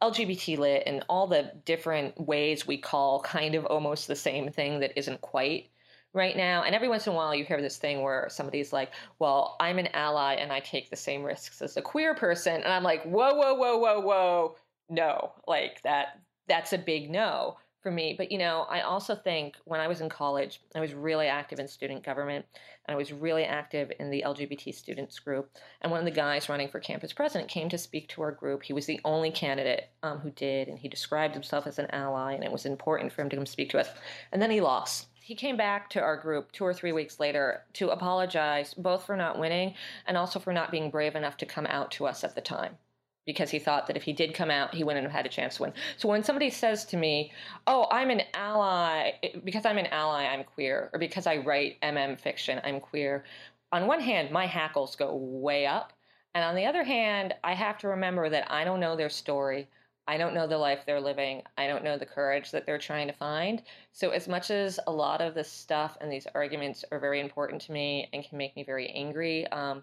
LGBT lit and all the different ways we call kind of almost the same thing that isn't quite right now. And every once in a while, you hear this thing where somebody's like, well, I'm an ally and I take the same risks as a queer person. And I'm like, whoa, whoa, whoa, whoa, whoa. No, like that, that's a big no for me. But, you know, I also think when I was in college, I was really active in student government and I was really active in the LGBT students group. And one of the guys running for campus president came to speak to our group. He was the only candidate um, who did, and he described himself as an ally, and it was important for him to come speak to us. And then he lost he came back to our group two or three weeks later to apologize both for not winning and also for not being brave enough to come out to us at the time because he thought that if he did come out, he wouldn't have had a chance to win. So when somebody says to me, "Oh, I'm an ally because I'm an ally, I'm queer," or because I write MM fiction, I'm queer. On one hand, my hackles go way up, and on the other hand, I have to remember that I don't know their story. I don't know the life they're living. I don't know the courage that they're trying to find. So, as much as a lot of this stuff and these arguments are very important to me and can make me very angry, um,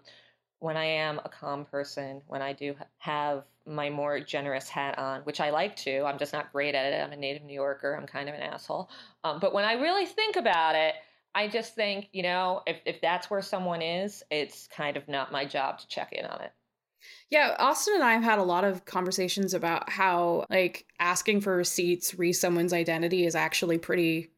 when I am a calm person, when I do have my more generous hat on, which I like to, I'm just not great at it. I'm a native New Yorker. I'm kind of an asshole. Um, but when I really think about it, I just think, you know, if, if that's where someone is, it's kind of not my job to check in on it. Yeah, Austin and I have had a lot of conversations about how like asking for receipts, re someone's identity is actually pretty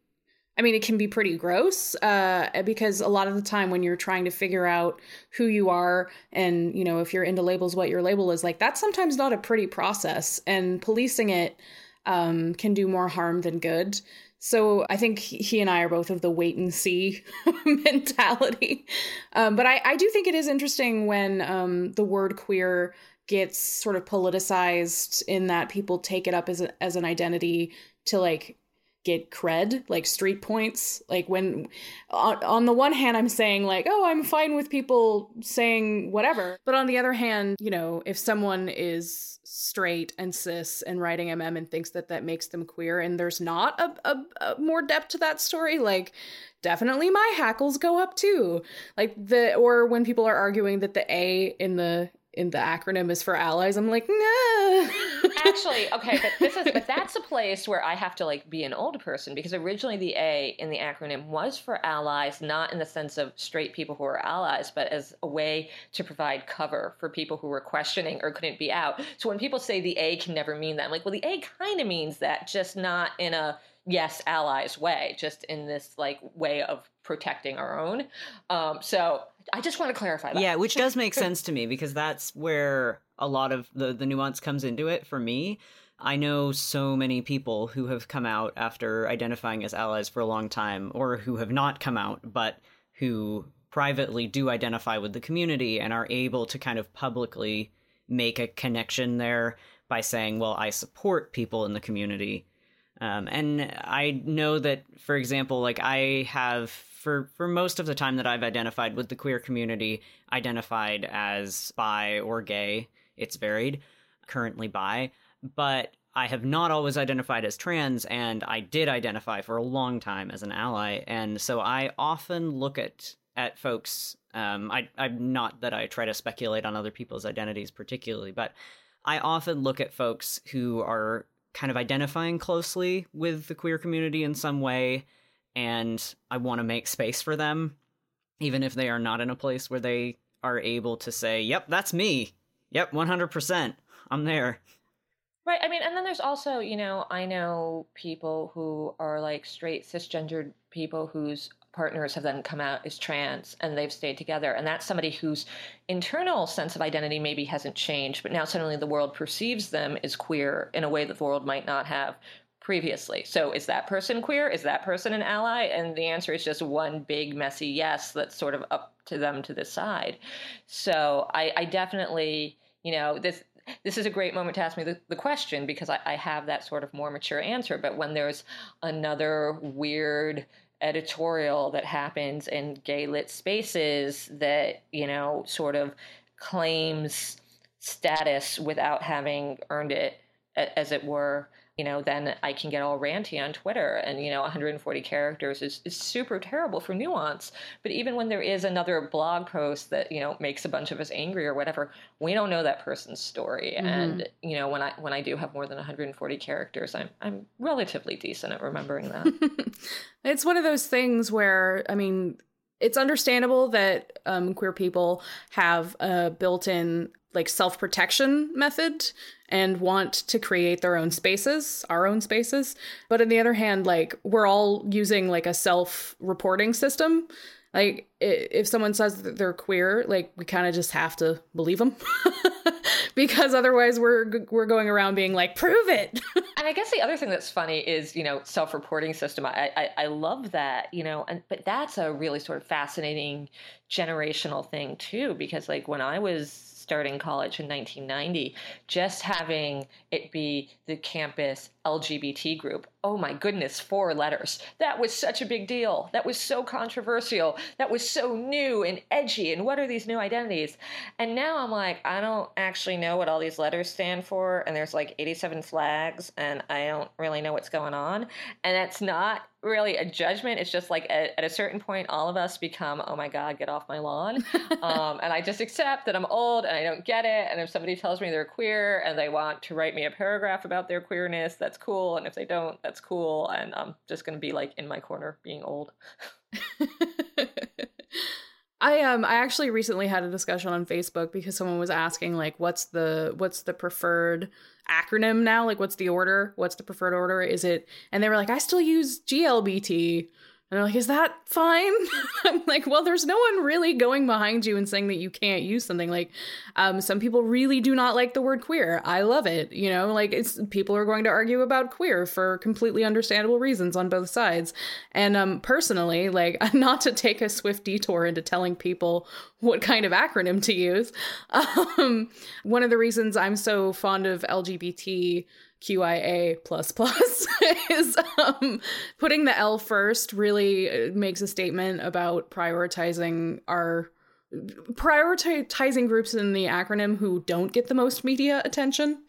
I mean, it can be pretty gross uh, because a lot of the time when you're trying to figure out who you are and, you know, if you're into labels, what your label is like, that's sometimes not a pretty process. And policing it um, can do more harm than good. So I think he and I are both of the wait and see (laughs) mentality. Um, but I, I do think it is interesting when um, the word queer gets sort of politicized in that people take it up as, a, as an identity to like get cred, like street points. Like when on, on the one hand I'm saying like, "Oh, I'm fine with people saying whatever." But on the other hand, you know, if someone is straight and cis and writing MM and thinks that that makes them queer and there's not a, a, a more depth to that story, like definitely my hackles go up too. Like the or when people are arguing that the A in the in the acronym is for allies. I'm like, nah. (laughs) Actually, okay, but this is but that's a place where I have to like be an old person because originally the A in the acronym was for allies, not in the sense of straight people who are allies, but as a way to provide cover for people who were questioning or couldn't be out. So when people say the A can never mean that, I'm like, well, the A kind of means that, just not in a yes allies way, just in this like way of protecting our own. Um, so I just want to clarify that. Yeah, which does make (laughs) sense to me because that's where a lot of the, the nuance comes into it for me. I know so many people who have come out after identifying as allies for a long time, or who have not come out, but who privately do identify with the community and are able to kind of publicly make a connection there by saying, well, I support people in the community. Um, and I know that, for example, like I have for for most of the time that I've identified with the queer community, identified as bi or gay. It's varied. Currently bi, but I have not always identified as trans, and I did identify for a long time as an ally, and so I often look at at folks. Um, I, I'm not that I try to speculate on other people's identities particularly, but I often look at folks who are kind of identifying closely with the queer community in some way and I want to make space for them, even if they are not in a place where they are able to say, "Yep, that's me. Yep, one hundred percent. I'm there." Right. I mean, and then there's also, you know, I know people who are like straight cisgendered people whose partners have then come out as trans and they've stayed together. And that's somebody whose internal sense of identity maybe hasn't changed, but now suddenly the world perceives them as queer in a way that the world might not have previously. So is that person queer? Is that person an ally? And the answer is just one big messy yes that's sort of up to them to decide. So I, I definitely, you know, this this is a great moment to ask me the, the question because I, I have that sort of more mature answer. But when there's another weird editorial that happens in gay lit spaces that, you know, sort of claims status without having earned it, as it were, you know, then I can get all ranty on Twitter. And, you know, 140 characters is, is super terrible for nuance. But even when there is another blog post that, you know, makes a bunch of us angry or whatever, we don't know that person's story. Mm-hmm. And, you know, when I when I do have more than 140 characters, I'm I'm relatively decent at remembering that. (laughs) it's one of those things where, I mean, it's understandable that um, queer people have a built-in like self-protection method and want to create their own spaces, our own spaces. But on the other hand, like we're all using like a self-reporting system. Like if someone says that they're queer, like we kind of just have to believe them. (laughs) because otherwise we're we're going around being like prove it (laughs) and i guess the other thing that's funny is you know self-reporting system i i, I love that you know and but that's a really sort of fascinating generational thing too because like when i was starting college in 1990, just having it be the campus LGBT group. Oh my goodness, four letters. That was such a big deal. That was so controversial. That was so new and edgy. And what are these new identities? And now I'm like, I don't actually know what all these letters stand for. And there's like 87 flags, and I don't really know what's going on. And that's not really a judgment. It's just like at, at, a certain point, all of us become, oh my God, get off my lawn. (laughs) um, and I just accept that I'm old and I don't get it. And if somebody tells me they're queer and they want to write me a paragraph about their queerness, that's cool. And if they don't, that's cool. And I'm just going to be like in my corner being old. (laughs) I um I actually recently had a discussion on Facebook because someone was asking like what's the what's the preferred acronym now? Like, what's the order? What's the preferred order? Is it? And they were like, I still use GLBT. And they're like, is that fine? (laughs) I'm like, well, there's no one really going behind you and saying that you can't use something. Like, um, some people really do not like the word queer. I love it. You know, like it's people are going to argue about queer for completely understandable reasons on both sides. And um, personally, like, (laughs) not to take a swift detour into telling people what kind of acronym to use. (laughs) Um, one of the reasons I'm so fond of LGBT QIA plus plus (laughs) is um, putting the L first really uh, makes a statement about prioritizing our prioritizing groups in the acronym who don't get the most media attention.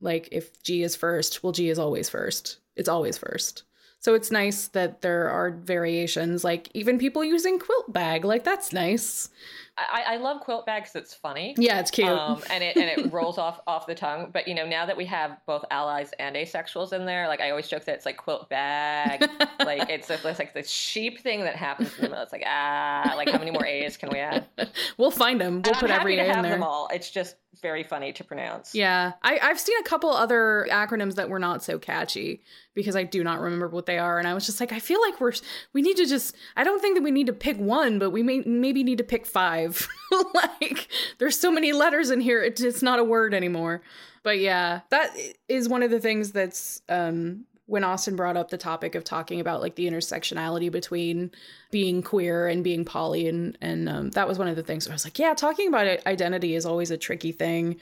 Like if G is first, well G is always first. It's always first. So it's nice that there are variations, like even people using quilt bag, like that's nice. I, I love quilt bags. It's funny. Yeah, it's cute. Um, and it and it (laughs) rolls off off the tongue. But you know, now that we have both allies and asexuals in there, like I always joke that it's like quilt bag. like (laughs) it's, it's like the sheep thing that happens in the middle. It's like ah, like how many more A's can we add? (laughs) we'll find them. We'll and put I'm every A to in have there. them all. It's just very funny to pronounce. Yeah, I, I've seen a couple other acronyms that were not so catchy because I do not remember what they are, and I was just like, I feel like we're we need to just. I don't think that we need to pick one, but we may maybe need to pick five. (laughs) like, there's so many letters in here, it's it's not a word anymore. But yeah, that is one of the things that's um when Austin brought up the topic of talking about like the intersectionality between being queer and being poly, and and um, that was one of the things I was like, yeah, talking about identity is always a tricky thing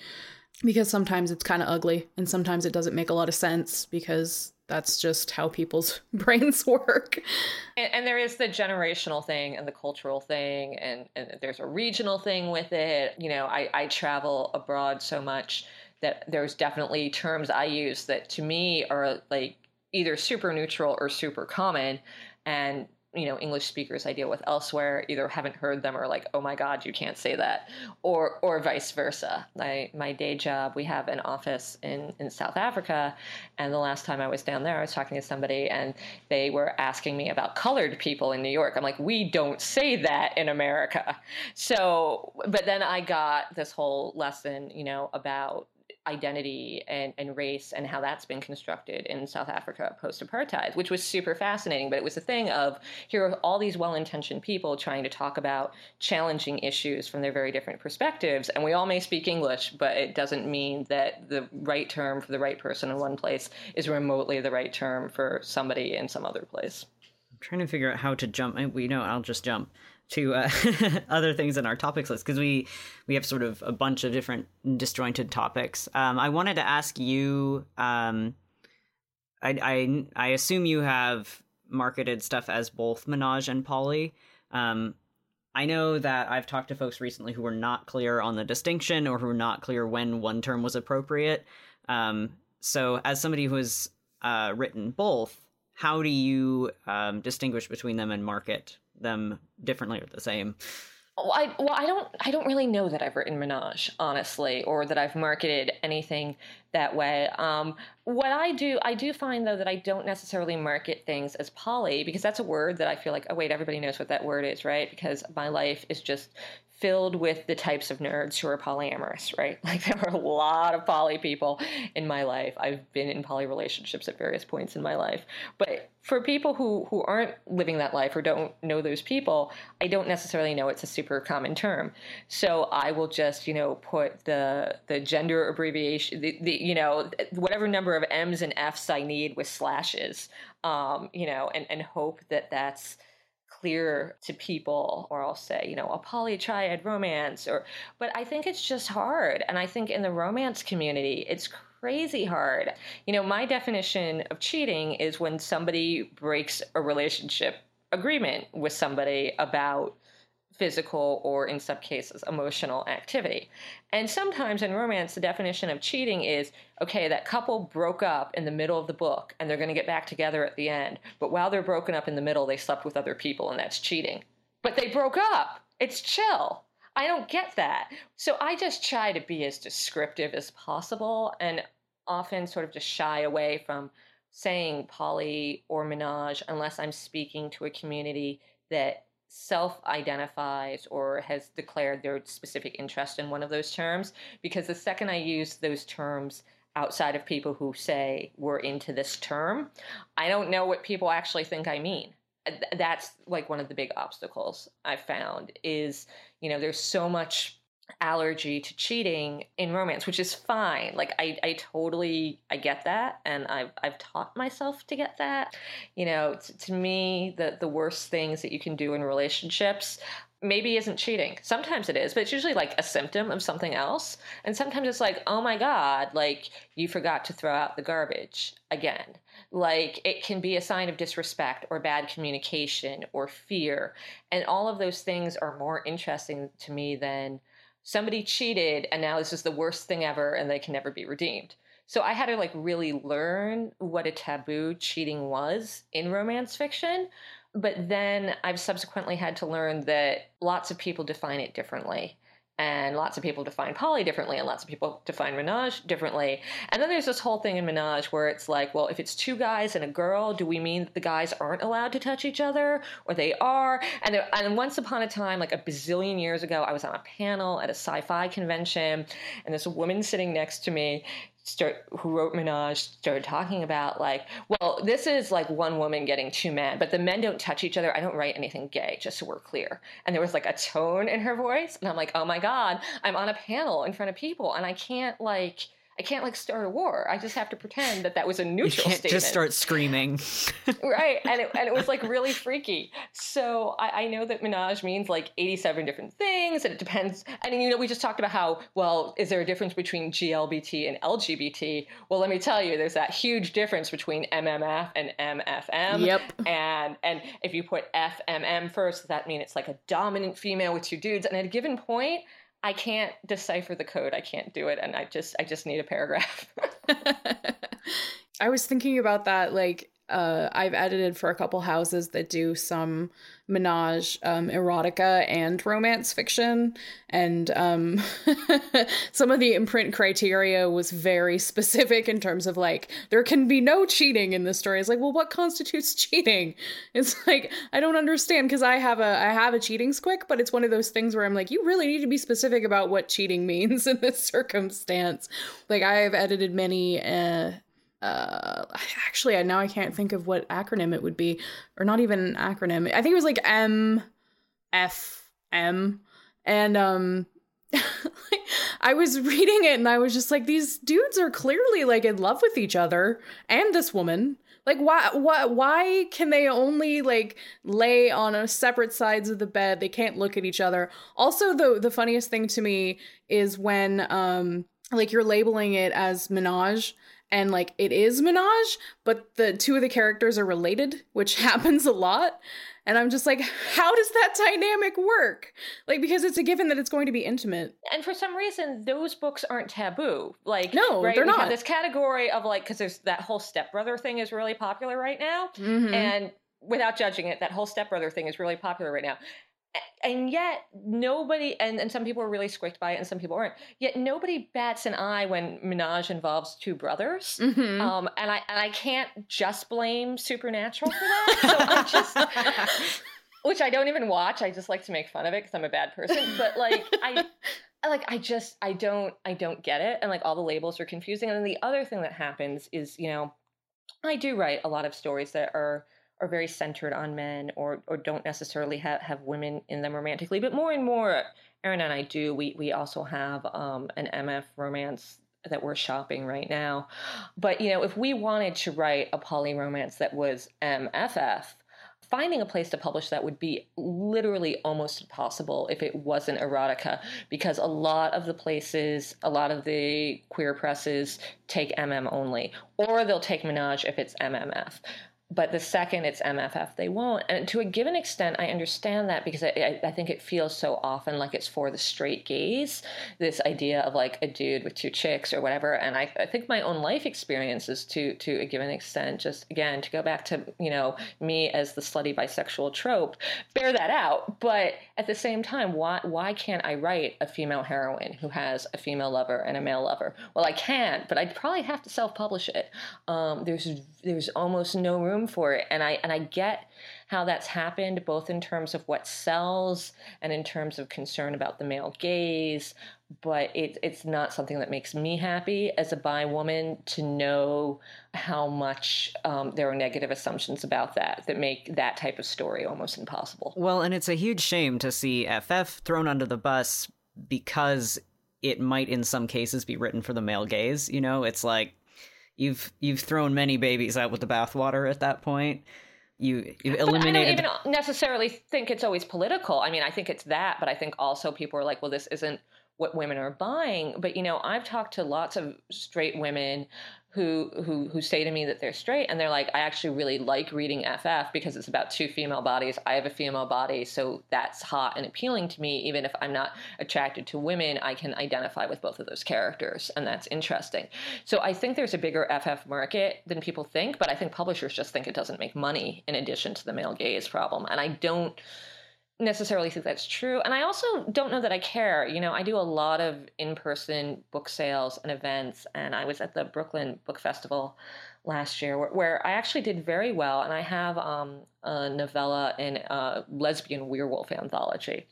because sometimes it's kind of ugly and sometimes it doesn't make a lot of sense because that's just how people's (laughs) brains work. And, and, there is the generational thing and the cultural thing, and, and there's a regional thing with it. You know, I, I travel abroad so much that there's definitely terms I use that to me are like either super neutral or super common. And you know english speakers i deal with elsewhere either haven't heard them or like oh my god you can't say that or or vice versa. My my day job we have an office in in south africa and the last time i was down there i was talking to somebody and they were asking me about colored people in new york. I'm like we don't say that in america. So but then i got this whole lesson you know about identity and, and race and how that's been constructed in South Africa post apartheid, which was super fascinating. But it was a thing of here are all these well intentioned people trying to talk about challenging issues from their very different perspectives. And we all may speak English, but it doesn't mean that the right term for the right person in one place is remotely the right term for somebody in some other place. I'm trying to figure out how to jump. We know I'll just jump to uh, (laughs) other things in our topics list because we we have sort of a bunch of different disjointed topics. Um, I wanted to ask you. Um, I, I I assume you have marketed stuff as both Menage and Poly. Um, I know that I've talked to folks recently who were not clear on the distinction or who were not clear when one term was appropriate. Um, so, as somebody who has uh, written both, how do you um, distinguish between them and market them differently or the same? Well, I, well, I don't, I don't really know that I've written Menage, honestly, or that I've marketed anything that way. Um, what I do, I do find though that I don't necessarily market things as poly because that's a word that I feel like, oh wait, everybody knows what that word is, right? Because my life is just filled with the types of nerds who are polyamorous, right? (laughs) Like there are a lot of poly people in my life. I've been in poly relationships at various points in my life. But for people who who aren't living that life or don't know those people, I don't necessarily know it's a super common term. So I will just, you know, put the the gender abbreviation the, the you know, whatever number of M's and F's I need with slashes. Um, you know, and and hope that that's clear to people or I'll say, you know, a polytriad romance or but I think it's just hard and I think in the romance community it's crazy hard. You know, my definition of cheating is when somebody breaks a relationship agreement with somebody about physical or in some cases emotional activity. And sometimes in romance the definition of cheating is okay that couple broke up in the middle of the book and they're going to get back together at the end, but while they're broken up in the middle they slept with other people and that's cheating. But they broke up. It's chill. I don't get that. So I just try to be as descriptive as possible and often sort of just shy away from saying poly or menage unless I'm speaking to a community that self identifies or has declared their specific interest in one of those terms. Because the second I use those terms outside of people who say we're into this term, I don't know what people actually think I mean. Uh, that's like one of the big obstacles I've found is, you know, there's so much allergy to cheating in romance which is fine like i i totally i get that and i've i've taught myself to get that you know t- to me the the worst things that you can do in relationships maybe isn't cheating. Sometimes it is, but it's usually like a symptom of something else. And sometimes it's like, oh my God, like you forgot to throw out the garbage again. Like it can be a sign of disrespect or bad communication or fear. And all of those things are more interesting to me than somebody cheated and now this is the worst thing ever and they can never be redeemed. So I had to like really learn what a taboo cheating was in romance fiction but then I've subsequently had to learn that lots of people define it differently. And lots of people define poly differently, and lots of people define menage differently. And then there's this whole thing in menage where it's like, well, if it's two guys and a girl, do we mean that the guys aren't allowed to touch each other, or they are? And there, and once upon a time, like a bazillion years ago, I was on a panel at a sci-fi convention, and this woman sitting next to me start who wrote Menage started talking about like, well, this is like one woman getting two men, but the men don't touch each other. I don't write anything gay, just so we're clear. And there was like a tone in her voice, and I'm like, oh my god, I'm on a panel in front of people, and I can't like I can't like start a war. I just have to pretend that that was a neutral you can't statement. Just start screaming, (laughs) right? And it, and it was like (laughs) really freaky. So I, I, know that menage means like eighty-seven different things, and it depends. And you know, we just talked about how well is there a difference between GLBT and LGBT? Well, let me tell you, there's that huge difference between MMF and MFM. Yep. And and if you put FMM first, that means it's like a dominant female with two dudes. And at a given point I can't decipher the code. I can't do it, and I just I just need a paragraph. (laughs) I was thinking about that like uh, I've edited for a couple houses that do some menage um, erotica and romance fiction, and um, (laughs) some of the imprint criteria was very (laughs) specific in terms of like there can be no cheating in this story. It's like, well, what constitutes (laughs) cheating? It's like I don't understand because I have a I have a cheating squick, but it's one of those things where I'm like, you really need to be specific about what cheating means in this circumstance. Like I have edited many. Uh, uh actually I now i can't think of what acronym it would be or not even an acronym i think it was like m f m and um (laughs) I was reading it and I was just like, these dudes are clearly like in love with each other and this woman. Like, why, why, why can they only like lay on a separate sides of the bed? They can't look at each other. Also, the the funniest thing to me is when um like you're labeling it as menage and like it is menage but the two of the characters are related which (laughs) happens a lot. And i'm just like how does that dynamic work? Like because it's a given that it's going to be intimate. And for some reason those books aren't taboo. Like no right? they're we not. have this category of like because there's that whole stepbrother thing is really popular right now. Mm-hmm. and without judging it that whole stepbrother thing is really popular right now and yet nobody and, and some people are really squicked by it and some people aren't yet nobody bats an eye when menage involves two brothers. Mm-hmm. um, and i and i can't just blame supernatural for that. So i'm (laughs) just which i don't even watch. I just like to make fun of it because i'm a bad person. But like i like i just i don't i don't get it. And like all the labels are confusing. And then the other thing that happens is you know i do write a lot of stories that are are very centered on men or or don't necessarily have, have women in them romantically. But more and more, Erin and I do. We we also have um, an MF romance that we're shopping right now. But you know, if we wanted to write a poly romance that was MFF, finding a place to publish that would be literally almost impossible if it wasn't erotica because a lot of the places a lot of the queer presses take mm only or they'll take menage if it's mmf but the second it's MFF, they won't. And to a given extent, I understand that because I, I, think it feels so often like it's for the straight gaze, this idea of like a dude with two chicks or whatever. And I, I think my own life experiences to to a given extent, just again to go back to you know me as the slutty bisexual trope, bear that out. But at the same time, why why can't I write a female heroine who has a female lover and a male lover? Well, I can, but I'd probably have to self publish it. Um, there's there's almost no room room for it. And i and i get how that's happened both in terms of what sells and in terms of concern about the male gaze but it, it's not something that makes me happy as a bi woman to know how much um, there are negative assumptions about that that make that type of story almost impossible. Well and it's a huge shame to see ff thrown under the bus because it might in some cases be written for the male gaze you know? It's like you've you've thrown many babies out with the bathwater at that point. you you eliminated. But I don't even necessarily think it's always political. I mean, I think it's that, but I think also people are like, well, this isn't what women are buying. But you know, I've talked to lots of straight women who who who say to me that they're straight and they're like, I actually really like reading FF because it's about two female bodies. I have a female body, so that's hot and appealing to me. Even if I'm not attracted to women, I can identify with both of those characters, and that's interesting. So I think there's a bigger FF market than people think, but I think publishers just think it doesn't make money in addition to the male gaze problem. And I don't necessarily think that's true. And I also don't know that I care. You know, I do a lot of in person book sales and events, and I was at the Brooklyn Book Festival last year where, where I actually did very well. And I have um, a novella in a lesbian werewolf anthology.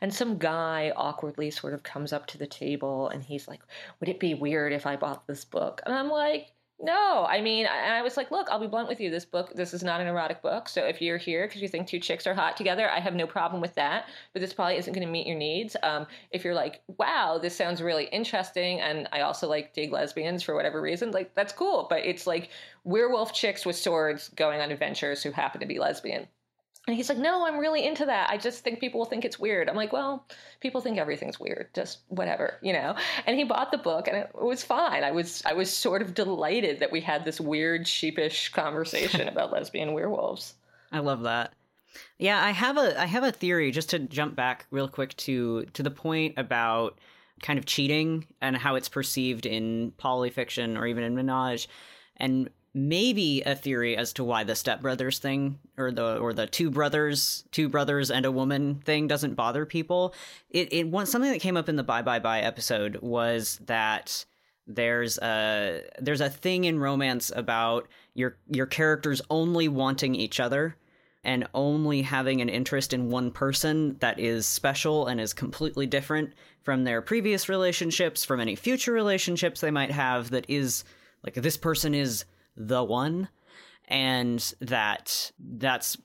And some guy awkwardly sort of comes up to the table and he's like, Would it be weird if I bought this book? And I'm like, no, I mean, I, was like, look, I'll be blunt with you. This book, this is not an erotic book. So if you're here because you think two chicks are hot together, I have no problem with that. But this probably isn't going to meet your needs. Um, if you're like, wow, this sounds really interesting, and I also like dig lesbians for whatever reason, like that's cool. But it's like werewolf chicks with swords going on adventures who happen to be lesbian. And he's like, no, I'm really into that. I just think people will think it's weird. I'm like, well, people think everything's weird, just whatever, you know. And he bought the book, and it was fine. I was, I was sort of delighted that we had this weird, sheepish conversation (laughs) about lesbian werewolves. I love that. Yeah, I have a I have a theory just to jump back real quick to to the point about kind of cheating and how it's perceived in polyfiction or even in menage and maybe a theory as to why the stepbrothers thing or the or the two brothers two brothers and a woman thing doesn't bother people. It it was something that came up in the bye bye bye episode was that there's a there's a thing in romance about your your characters only wanting each other and only having an interest in one person that is special and is completely different from their previous relationships from any future relationships they might have that is like this person is the one and that that's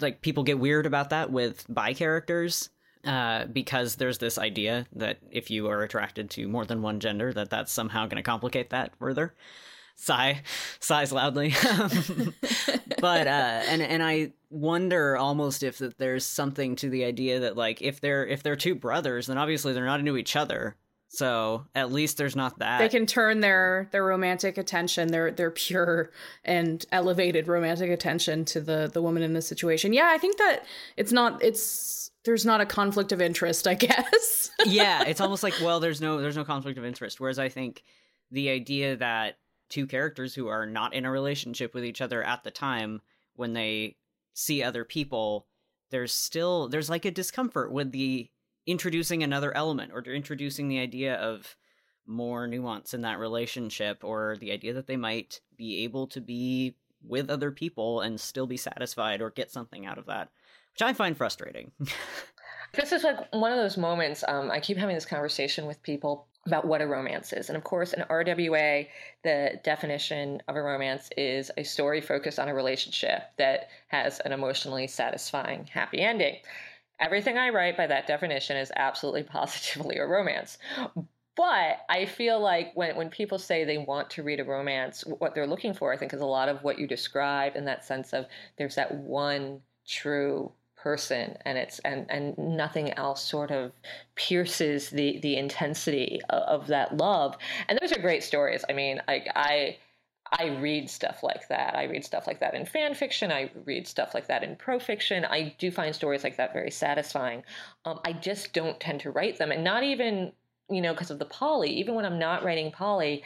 like people get weird about that with bi characters uh, because there's this idea that if you are attracted to more than one gender that that's somehow going to complicate that further. Sigh sighs loudly. (laughs) But uh and and i wonder almost if that there's something to the idea that like if they're if they're two brothers then obviously they're not into each other so at least there's not that. They can turn their their romantic attention, their their pure and elevated romantic attention to the the woman in this situation. Yeah, I think that it's not it's there's not a conflict of interest, (laughs) I guess. yeah, it's almost like well, there's no there's no conflict of interest. Whereas I think the idea that two characters who are not in a relationship with each other at the time when they see other people, there's still there's like a discomfort with the introducing another element or introducing the idea of more nuance in that relationship or the idea that they might be able to be with other people and still be satisfied or get something out of that which i find frustrating. (laughs) This is like one of those moments um, i keep having this conversation with people about what a romance is. And of course in rwa the definition of a romance is a story focused on a relationship that has an emotionally satisfying happy ending Everything I write by that definition is absolutely (laughs) positively a romance. But I feel like when, when people say they want to read a romance, what they're looking for, I think, is a lot of what you describe in that sense of there's that one true person and it's and and nothing else sort of pierces the the intensity of, of that love and those are great stories i mean i i I read stuff like that. I read stuff like that in fan fiction. I read stuff like that in pro fiction. I do find stories like that very satisfying. Um, I just don't tend to write them, and not even you know because of the poly. Even when I'm not writing poly,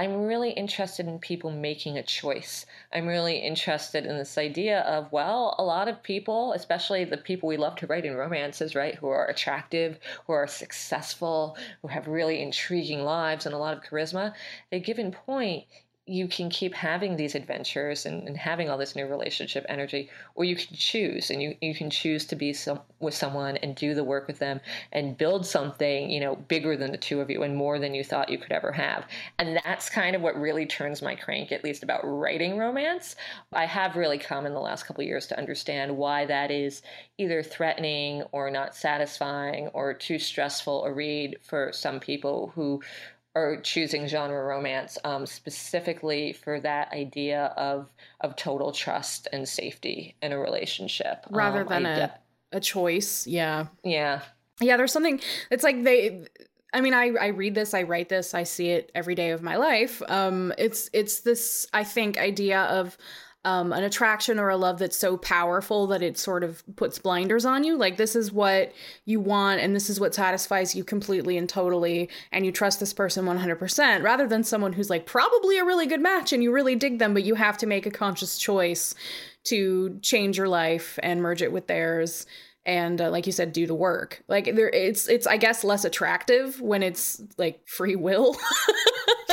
I'm really interested in people making a choice. I'm really interested in this idea of, well, a lot of people, especially the people we love to write in romances, right, who are attractive, who are successful, who have really intriguing lives and a lot of charisma, at a given point, you can keep having these adventures and, and, having all this new relationship energy, or you can choose and you, you can choose to be some, with someone and do the work with them and build something, you know, bigger than the two of you and more than you thought you could ever have. And that's kind of what really turns my crank, at least about writing romance. I have really come in the last couple years to understand why that is either threatening or not satisfying or too stressful a read for some people who are choosing genre romance um, specifically for that idea of of total trust and safety in a relationship rather um, than I a, de- a choice. Yeah. yeah Yeah, there's something it's like they I mean, I, I read this, I write this, I see it every day of my life. Um, it's it's this I think idea of um, an attraction or a love that's so powerful that it sort of puts blinders on you. Like this is what you want, and this is what satisfies you completely and totally, and you trust this person one hundred percent, rather than someone who's like probably a really good match and you really dig them, but you have to make a conscious choice to change your life and merge it with theirs and uh, like you said do the work like there it's it's i guess less attractive when it's like free will (laughs)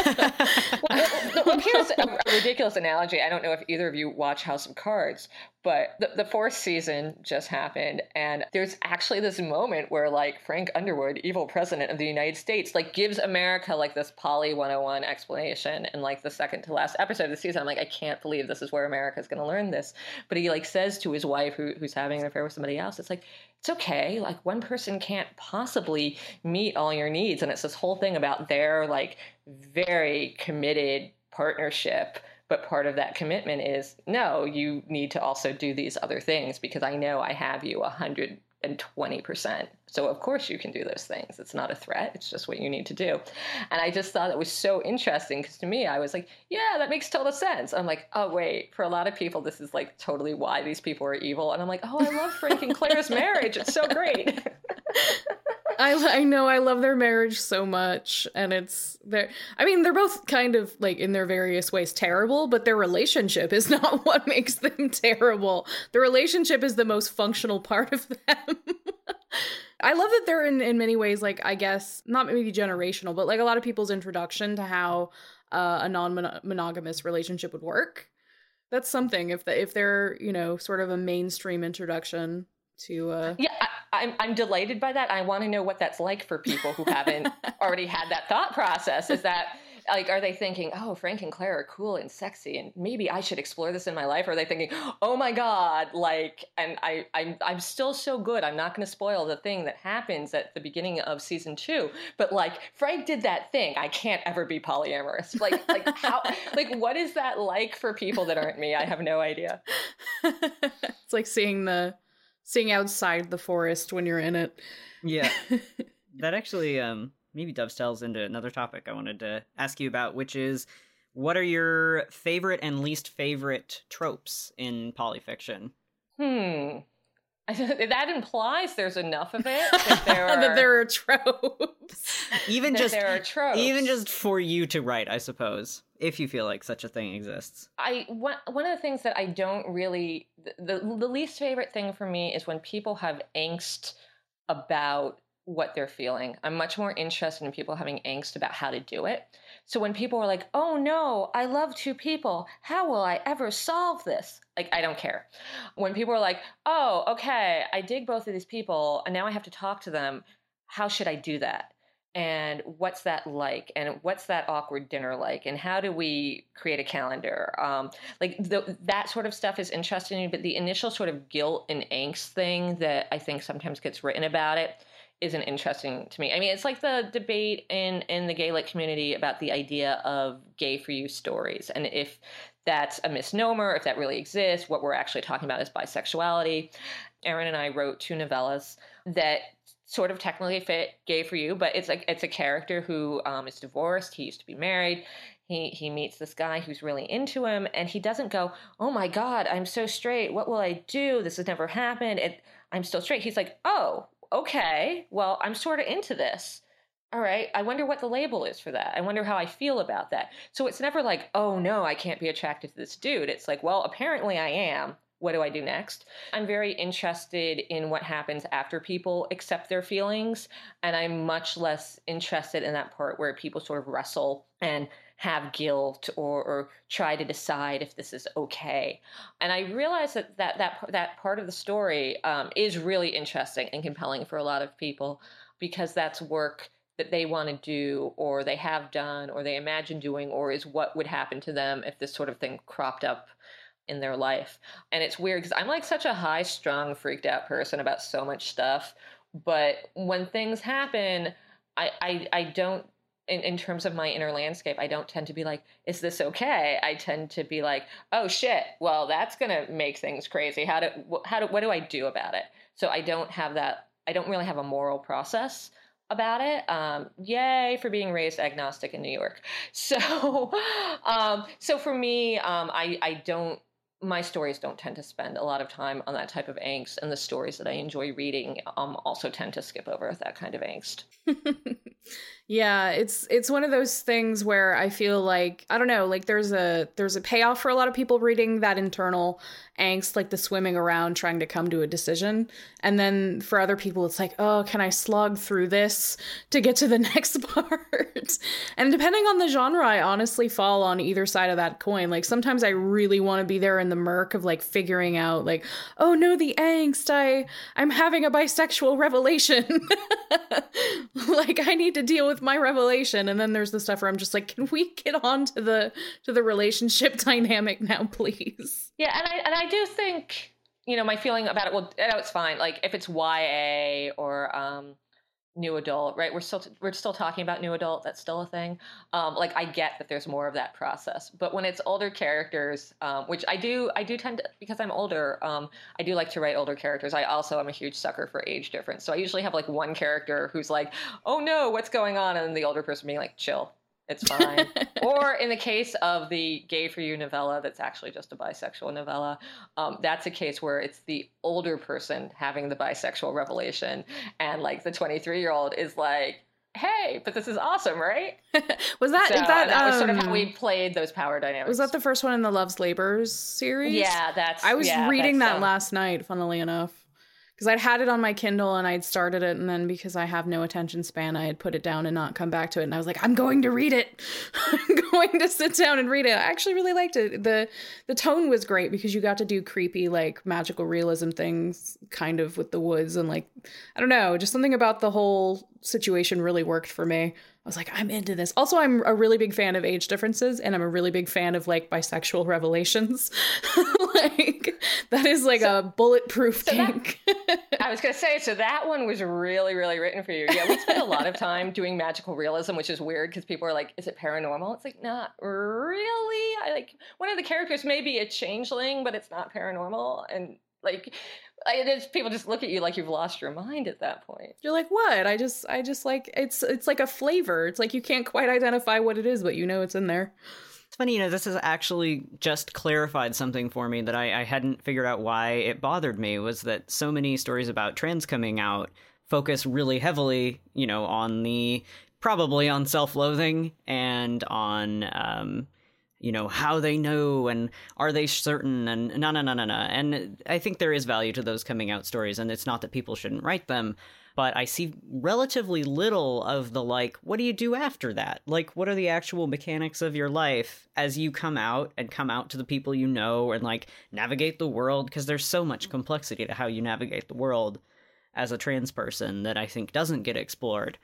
well, here's a, ridiculous analogy. I don't know if either of you watch House of Cards, but the, the fourth season just happened, and there's actually this moment where like Frank Underwood, evil president of the United States, like gives America like this Poly 101 explanation in like the second to last episode of the season. I'm like, I can't believe this is where America is going to learn this. But he like says to his wife, who, who's having an affair with somebody else, it's like, it's okay. Like one person can't possibly meet all your needs, and it's this whole thing about their like very committed partnership but part of that commitment is no you need to also do these other things because i know i have you 120% so of course you can do those things. It's not a threat. It's just what you need to do. And i just thought it was so interesting because to me i was like yeah that makes total sense. I'm like oh wait. For a lot of people this is like totally why these people are evil. And i'm like oh i love frank and claire's marriage. It's so great (laughs) I, I know I love their marriage so much and it's they I mean they're both kind of like in their various ways terrible but their relationship is (laughs) not what makes them terrible. The relationship is the most functional part of them. (laughs) I love that they're in in many ways like I guess not maybe generational but like a lot of people's introduction to how uh, a non-monogamous relationship would work. That's something if the, if they're, you know, sort of a mainstream introduction to uh yeah I'm, I'm delighted by that. I want to know what that's like for people who haven't (laughs) already had that thought process. Is that like are they thinking oh frank and claire are cool and sexy and maybe i should explore this in my life? Or are they thinking oh my god like and i i'm, I'm still so good i'm not going to spoil the thing that happens at the beginning of season two. But like frank did that thing. I can't ever be polyamorous. Like like how (laughs) like what is that like for people that aren't me? I have no idea. (laughs) It's like seeing the seeing outside the forest when you're in it. Yeah. (laughs) that actually um maybe dovetails into another topic I wanted to ask you about, which is what are your favorite and least favorite tropes in polyfiction? Hmm. (laughs) that implies there's enough of it (laughs) that there are, that there are tropes. Even just there are tropes. Even just for you to write, I suppose, if you feel like such a thing exists. I one one of the things that I don't really the the least favorite thing for me is when people have angst about what they're feeling. I'm much more interested in people having angst about how to do it. So when people are like, "Oh no, I love two people. How will I ever solve this?" Like I don't care. When people are like, "Oh, okay, I dig both of these people and now I have to talk to them. How should I do that?" And what's that like and what's that awkward dinner like and how do we create a calendar? Um, like the, that sort of stuff is interesting to me, but the initial sort of guilt and angst thing that i think sometimes gets written about it isn't interesting to me. I mean it's like the debate in in the gay lit community about the idea of gay for you stories and if that's a misnomer if that really exists what we're actually talking about is bisexuality. Erin and i wrote two novellas that sort of technically fit gay for you, but it's like it's a character who um, is divorced. He used to be married. He he meets this guy who's really into him, and he doesn't go, "Oh my God, I'm so straight. What will I do? This has never happened. It, I'm still straight." He's like, "Oh, okay. Well, I'm sort of into this." All right, I wonder what the label is for that. I wonder how I feel about that. So it's never like, oh no, I can't be attracted to this dude. It's like, well, apparently I am what do I do next? I'm very interested in what happens after people accept their feelings. And I'm much less interested in that part where people sort of wrestle and have guilt or, or try to decide if this is okay. And I realize that that, that, that part of the story um, is really interesting and compelling for a lot of people because that's work that they want to do or they have done or they imagine doing or is what would happen to them if this sort of thing cropped up in their life. And it's weird because I'm like such a high strung, freaked out person about so much stuff. But when things happen, I, I, I don't in, in terms of my inner landscape, I don't tend to be like, is this okay? I tend to be like, oh shit, well, that's going to make things crazy. How do, how do, what do I do about it? So I don't have that, I don't really have a moral process about it. Um, yay for being raised agnostic in New York. (laughs) So, um, so for me, um, I, I don't, my stories don't tend to spend a lot of time on that type of angst, and the stories that I enjoy reading um, also tend to skip over that kind of angst. (laughs) Yeah, it's it's one of those things where I feel like I don't know, like there's a there's a payoff for a lot of people reading that internal angst, like the swimming around trying to come to a decision. And then for other people it's like, "Oh, can I slog through this to get to the (laughs) next part?" and depending on the genre, I honestly fall on either side of that coin. Like sometimes I really want to be there in the murk of like figuring out like, "Oh no, the angst. I I'm having a bisexual revelation." (laughs) like I need to deal with with my revelation and then there's the stuff where i'm just like can we get on to the to the relationship (laughs) dynamic now please? Yeah and i and i do think you know my feeling about it well it's fine. Like if it's ya or um new adult, right? We're still we're still talking about new adult. That's still a thing. Um, like I get that there's more of that process, but when it's older characters, um, which I do I do tend to because I'm older, um, I do like to write older characters. I also am a huge sucker for age difference, so I usually have like one character who's like, "Oh no, what's going on?" and the older person being like, "Chill." It's fine. (laughs) or in the case of the Gay for You novella, that's actually just a bisexual novella, um, that's a case where it's the older person having the bisexual revelation, and like the 23 year old is like, hey, but this is awesome, right? (laughs) was that so, that, that um, was sort of how we um, played those power dynamics? Was that the first one in the Love's Labours series? Yeah, that's. I was yeah, reading that um, last night, funnily enough because I'd had it on my Kindle and I'd started it, and then because I have no attention span, I had put it down and not come back to it. And I was like, I'm going to read it. (laughs) I'm going to sit down and read it. I actually really liked it. the The tone was great because you got to do creepy, like magical realism things, kind of with the woods and like I don't know, just something about the whole situation really worked for me. I was like, I'm into this. Also, I'm a really big fan of age differences, and I'm a really big fan of like bisexual revelations. (laughs) like that is like so, a bulletproof so kink. That, (laughs) I was gonna say, so that one was really, really written for you. Yeah, we spent a lot of time doing magical realism, which is weird because people are like, "Is it paranormal?" It's like, not really. I like one of the characters may be a changeling, but it's not paranormal, and like it's, people just look at you like you've lost your mind at that point. You're like, what? I just, I just like it's, it's like a flavor. It's like you can't quite identify what it is, but you know it's in there. It's funny, you know, this has actually just clarified something for me that I, I hadn't figured out why it bothered me. Was that so many stories about trans coming out focus really heavily, you know, on the probably on self-loathing and on um, you know how they know and are they certain and no no no no no and i think there is value to those coming out stories and it's not that people shouldn't write them but i see relatively little of the like what do you do after that? Like what are the actual mechanics of your life as you come out and come out to the people you know and like navigate the world? Because there's so much complexity to how you navigate the world as a trans person that i think doesn't get explored.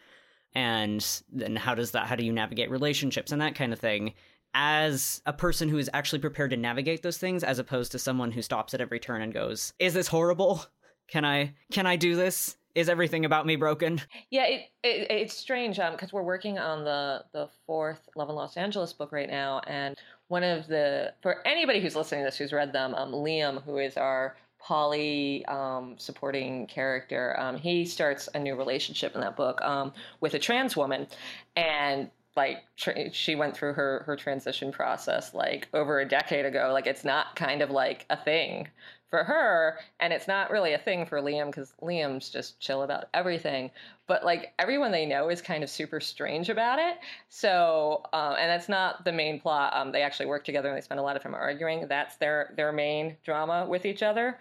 And then how does that how do you navigate relationships and that kind of thing as a person who is actually prepared to navigate those things as opposed to someone who stops at every turn and goes is this horrible? Can i can i do this? Is everything about me broken? Yeah it, it it's strange um because we're working on the the fourth love in los angeles book right now and one of the for anybody who's listening to this who's read them um liam who is our poly um, supporting character um, he starts a new relationship in that book um, with a trans woman and like tra- she went through her her transition process like over a decade ago like it's not kind of like a thing for her and it's not really a thing for liam because liam's just chill about everything. But like everyone they know is kind of super strange about it. So um, and that's not the main plot. Um, they actually work together and they spend a lot of time arguing. That's their their main drama with each other.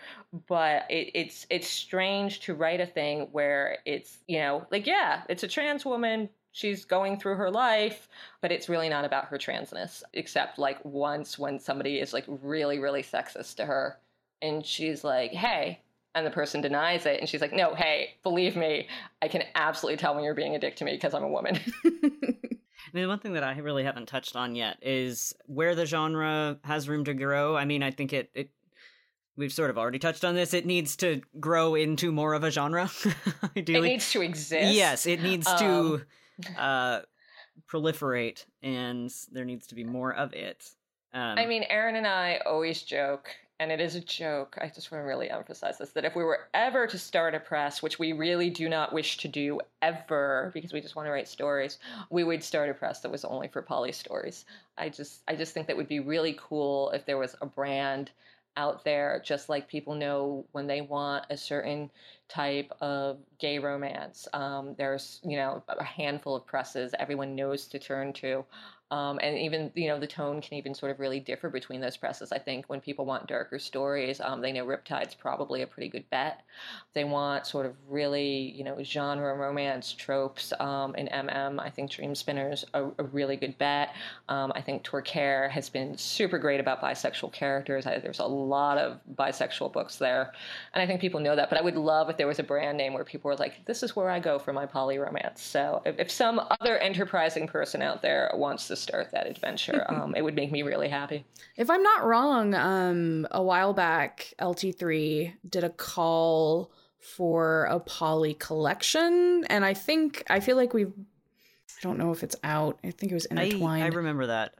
But it, it's it's strange to write a thing where it's you know like yeah it's a trans woman she's going through her life, but it's really not about her transness, except like once when somebody is like really, really sexist to her and she's like, hey, and the person denies it and she's like, no, hey, believe me, I can absolutely tell when you're being a dick to me because I'm a woman. (laughs) I mean, one thing that I really haven't touched on yet is where the genre has room to grow. I mean, I think it, it we've sort of already touched on this. It needs to grow into more of a genre. (laughs) Ideally. It needs to exist. Yes, it needs um, to uh, proliferate, and there needs to be more of it. Um, I mean, Erin and I always joke, and it is a joke. I just want to really emphasize this that if we were ever to start a press, which we really do not wish to do ever, because we just want to write stories, we would start a press that was only for poly stories. I just, I just think that would be really cool if there was a brand out there, just like people know when they want a certain type of gay romance. Um, there's, you know, a handful of presses everyone knows to turn to. Um, and even you know the tone can even sort of really differ between those presses. I think when people want darker stories, um, they know Riptide's probably a pretty good bet. They want sort of really you know genre romance tropes um, in MM. I think Dreamspinner's a, a really good bet. Um, I think Torquere has been super great about bisexual characters. I, there's a lot of bisexual books there, and I think people know that. But I would love if there was a brand name where people were like, "This is where I go for my poly romance." So if, if some other enterprising person out there wants to start that adventure. (laughs) Um, it would make me really happy. If I'm not wrong, um, a while back, LT3 did a call for a poly collection, and I think I feel like we've. I don't know if it's out. I think it was intertwined. I, I remember that.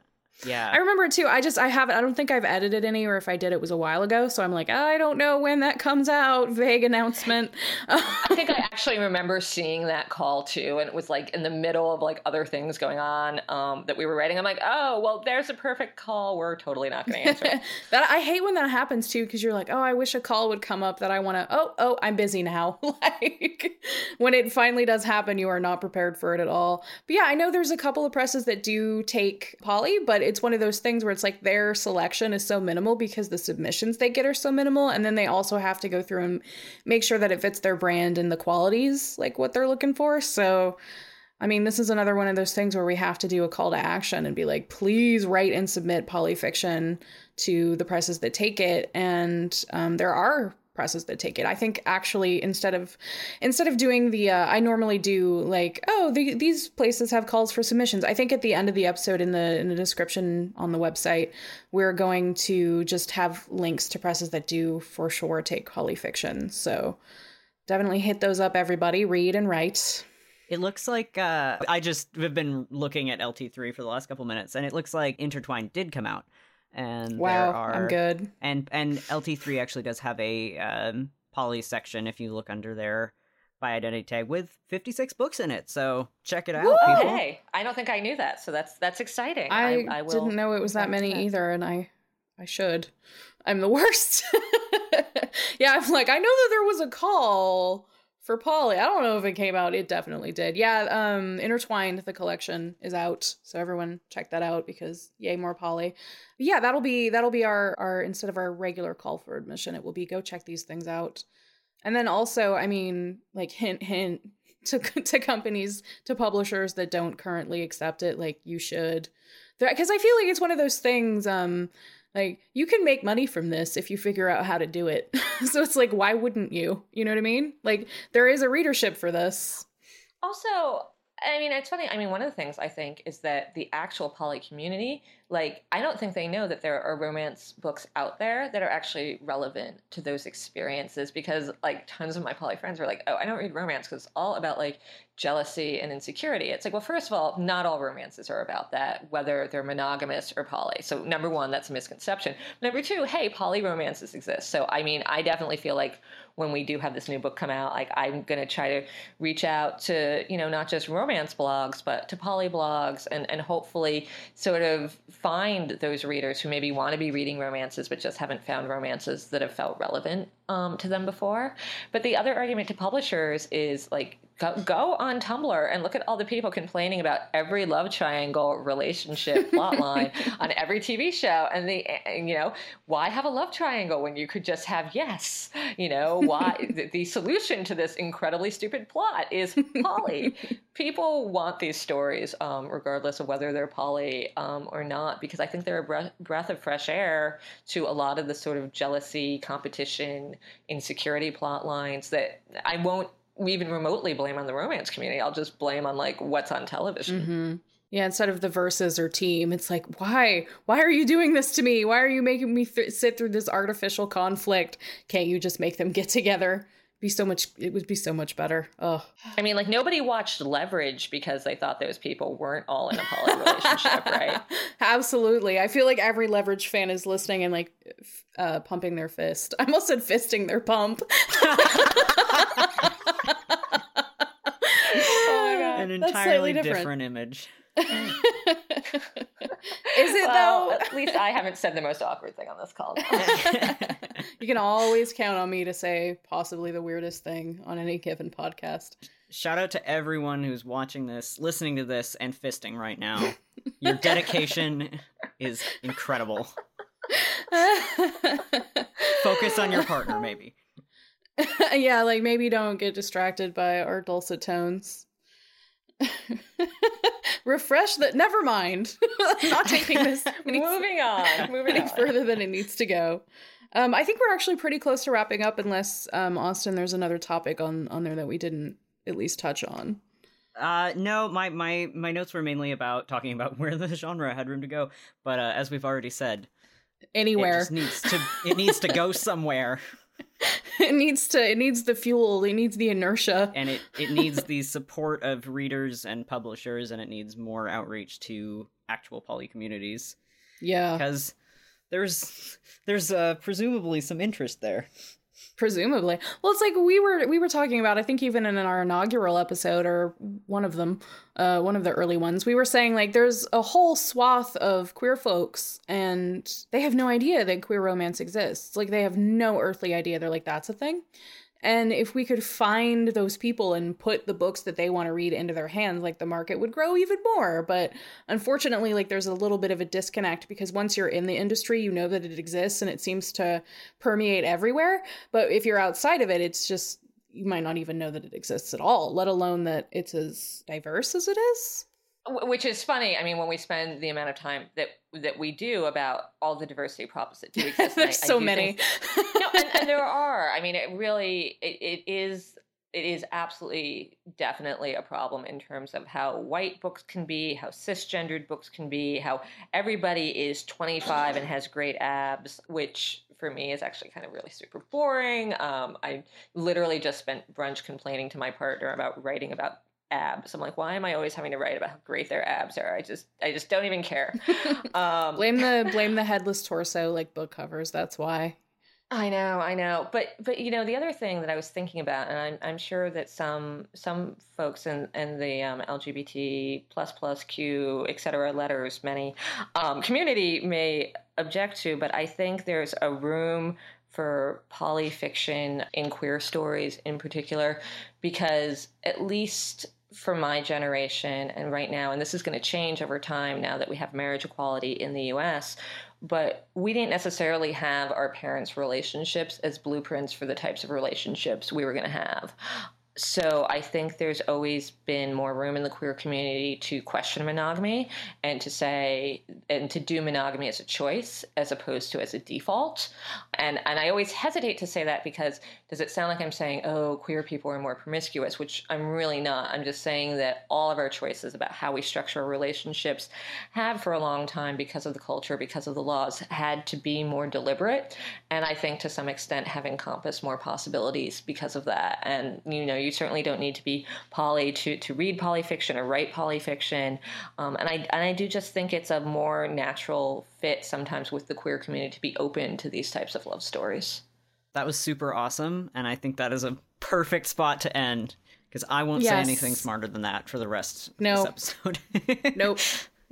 Yeah. I remember it too. I just I haven't I don't think I've edited any or if I did it was a while ago. So I'm like, I don't know when that comes out. Vague announcement. I think I actually remember seeing that call too and it was like in the middle of like other things going on um, that we were writing. I'm like, "Oh, well there's a perfect call. We're totally not going to answer." (laughs) that I hate when that happens too because you're like, "Oh, I wish a call would come up that I want to Oh, oh, I'm busy now." (laughs) like when it finally does happen, you are not prepared for it at all. But yeah, I know there's a couple of presses that do take poly, but it's one of those things where it's like their selection is so minimal because the submissions they get are so minimal and then they also have to go through and make sure that it fits their brand and the qualities like what they're looking for so I mean, this is another one of those things where we have to do a call to action and be like, please write and submit polyfiction to the presses that take it. And um, there are presses that take it. I think actually instead of instead of doing the uh, I normally do like oh the, these places have calls for submissions. I think at the end of the episode in the in the description on the website we're going to just have links to presses that do for sure take poly fiction. So definitely hit those up everybody, read and write. It looks like uh, I just have been looking at LT3 for the last couple minutes, and it looks like Intertwined did come out and wow, there are I'm good. And and LT3 actually does have a um, poly section if you look under there by identity tag with 56 books in it. So check it out, Woo! people. Hey, I don't think I knew that, so that's that's exciting. I, I, I didn't know it was that many either, and I I should. I'm the worst. (laughs) yeah, I'm like I know that there was a call for Poly. I don't know if it came out. It definitely did. Yeah, um Intertwined the collection is out. So everyone check that out because yay more poly. But yeah, that'll be that'll be our our instead of our regular call for admission, it will be go check these things out. And then also, I mean, like hint hint (laughs) to to companies, to publishers that don't currently accept it, like you should. Because I feel like it's one of those things um like you can make money from this if you figure out how to do it. (laughs) so it's like why wouldn't you? You know what I mean? Like there is a readership for this. Also, I mean, it's funny. I mean, one of the things I think is that the actual poly community, like, I don't think they know that there are romance books out there that are actually relevant to those experiences because, like, tons of my poly friends are like, oh, I don't read romance because it's all about, like, jealousy and insecurity. It's like, well, first of all, not all romances are about that, whether they're monogamous or poly. So, number one, that's a misconception. Number two, hey, poly romances exist. So, I mean, I definitely feel like when we do have this new book come out, like I'm going to try to reach out to, you know, not just romance blogs, but to poly blogs and, and hopefully sort of find those readers who maybe want to be reading romances but just haven't found romances that have felt relevant um, to them before. But the other argument to publishers is like go, go on Tumblr and look at all the people complaining about every love triangle relationship (laughs) plotline on every TV show. And the, and, you know, why have a love triangle when you could just have yes? You know, why (laughs) the, the solution to this incredibly stupid plot is poly. (laughs) people want these stories, um, regardless of whether they're poly um, or not, because I think they're a breath, breath of fresh air to a lot of the sort of jealousy, competition, insecurity plot lines that I won't even remotely blame on the romance community. I'll just blame on like what's on television. Mm-hmm. Yeah, instead of the verses or team, it's like, why? Why are you doing this to me? Why are you making me th- sit through this artificial conflict? Can't you just make them get together? be so much it would be so much better oh I mean, like nobody watched Leverage because they thought those people weren't all in a poly relationship, right? (laughs) absolutely i feel like every leverage fan is listening and like uh pumping their fist (laughs) i almost said fisting their pump (laughs) Oh my god. An entirely different. different image. (laughs) is it Well, though at least I haven't said the most awkward thing on this call. (laughs) (laughs) you can always count on me to say possibly the weirdest thing on any given podcast Shout out to everyone who's watching this, listening to this, and fisting right now. Your dedication is incredible. Focus on your partner, maybe. yeah, like maybe don't get distracted by our dulcet tones. (laughs) Refresh that. Never mind. (laughs) Not taking this (laughs) any, moving on. Moving any on. further than it needs to go. Um, I think we're actually pretty close to wrapping up, unless um, Austin, there's another topic on on there that we didn't at least touch on. Uh, no, my, my, my notes were mainly about talking about where the genre had room to go. But uh, as we've already said, it Anywhere just needs to it needs to go somewhere, (laughs) it needs to, it needs the fuel. It needs the inertia. and it it needs the support of readers and publishers, and it needs more outreach to actual poly communities Yeah, because there's there's uh, presumably some interest there. Presumably. Well, it's like we were we were talking about. I think even in our inaugural episode or one of them, uh, one of the early ones, we were saying like there's a whole swath of queer folks, and they have no idea that queer romance exists. Like they have no earthly idea. They're like that's a thing. And if we could find those people and put the books that they want to read into their hands, like the market would grow even more. But unfortunately, like there's a little bit of a disconnect because once you're in the industry, you know that it exists and it seems to permeate everywhere. But if you're outside of it, it's just you might not even know that it exists at all, let alone that it's as diverse as it is. Wh- Which is funny. I mean, when we spend the amount of time that that we do about all the diversity props that do (laughs) exist, There's I so do many. think- no, and, and there are. I mean, it really it, it is it is absolutely definitely a problem in terms of how white books can be, how cisgendered books can be, how everybody is 25 and has great abs, which for me is actually kind of really super boring. Um, I literally just spent brunch complaining to my partner about writing about abs. I'm like, why am I always having to write about how great their abs are? I just I just don't even care. (laughs) Um, blame the (laughs) blame the headless torso like book covers. That's why. I know, I know, but but you know the other thing that I was thinking about, and I'm I'm sure that some some folks in in the um, LGBT plus plus Q et cetera letters many um, community may object to, but I think there's a room for polyfiction in queer stories in particular, because at least for my generation and right now, and this is going to change over time now that we have marriage equality in the US, but we didn't necessarily have our parents' relationships as blueprints for the types of relationships we were going to have. So I think there's always been more room in the queer community to question monogamy and to say and to do monogamy as a choice as opposed to as a default. And and I always hesitate to say that because does it sound like I'm saying, oh, queer people are more promiscuous, which I'm really not. I'm just saying that all of our choices about how we structure our relationships have for a long time because of the culture, because of the laws, had to be more deliberate. And I think to some extent have encompassed more possibilities because of that. And you know, you certainly don't need to be poly to, to read polyfiction or write polyfiction. Um, and I and I do just think it's a more natural fit sometimes with the queer community to be open to these types of love stories. That was super awesome, and I think that is a perfect spot to end because I won't say anything smarter than that for the rest No. of this episode. (laughs) Nope.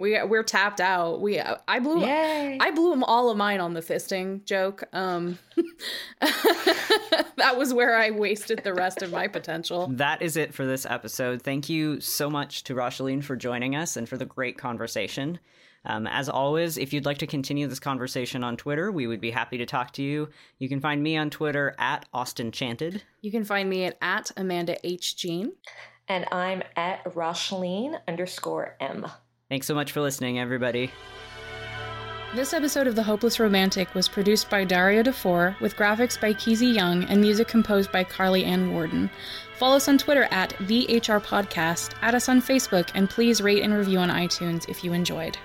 We we're tapped out. We I blew Yay. I blew 'em all of mine on the fisting joke. Um (laughs) that was where I wasted the rest of my potential. That is it for this episode. Thank you so much to Racheline for joining us and for the great conversation. Um, as always, if you'd like to continue this conversation on Twitter, we would be happy to talk to you. You can find me on Twitter at AustinChanted. You can find me at, at Amanda H. Jean. And I'm at Racheline underscore M. Thanks so much for listening, everybody. This episode of The Hopeless Romantic was produced by Dario DeFore with graphics by Keezy Young and music composed by Carly Ann Warden. Follow us on Twitter at THR Podcast, add us on Facebook, and please rate and review on iTunes if you enjoyed.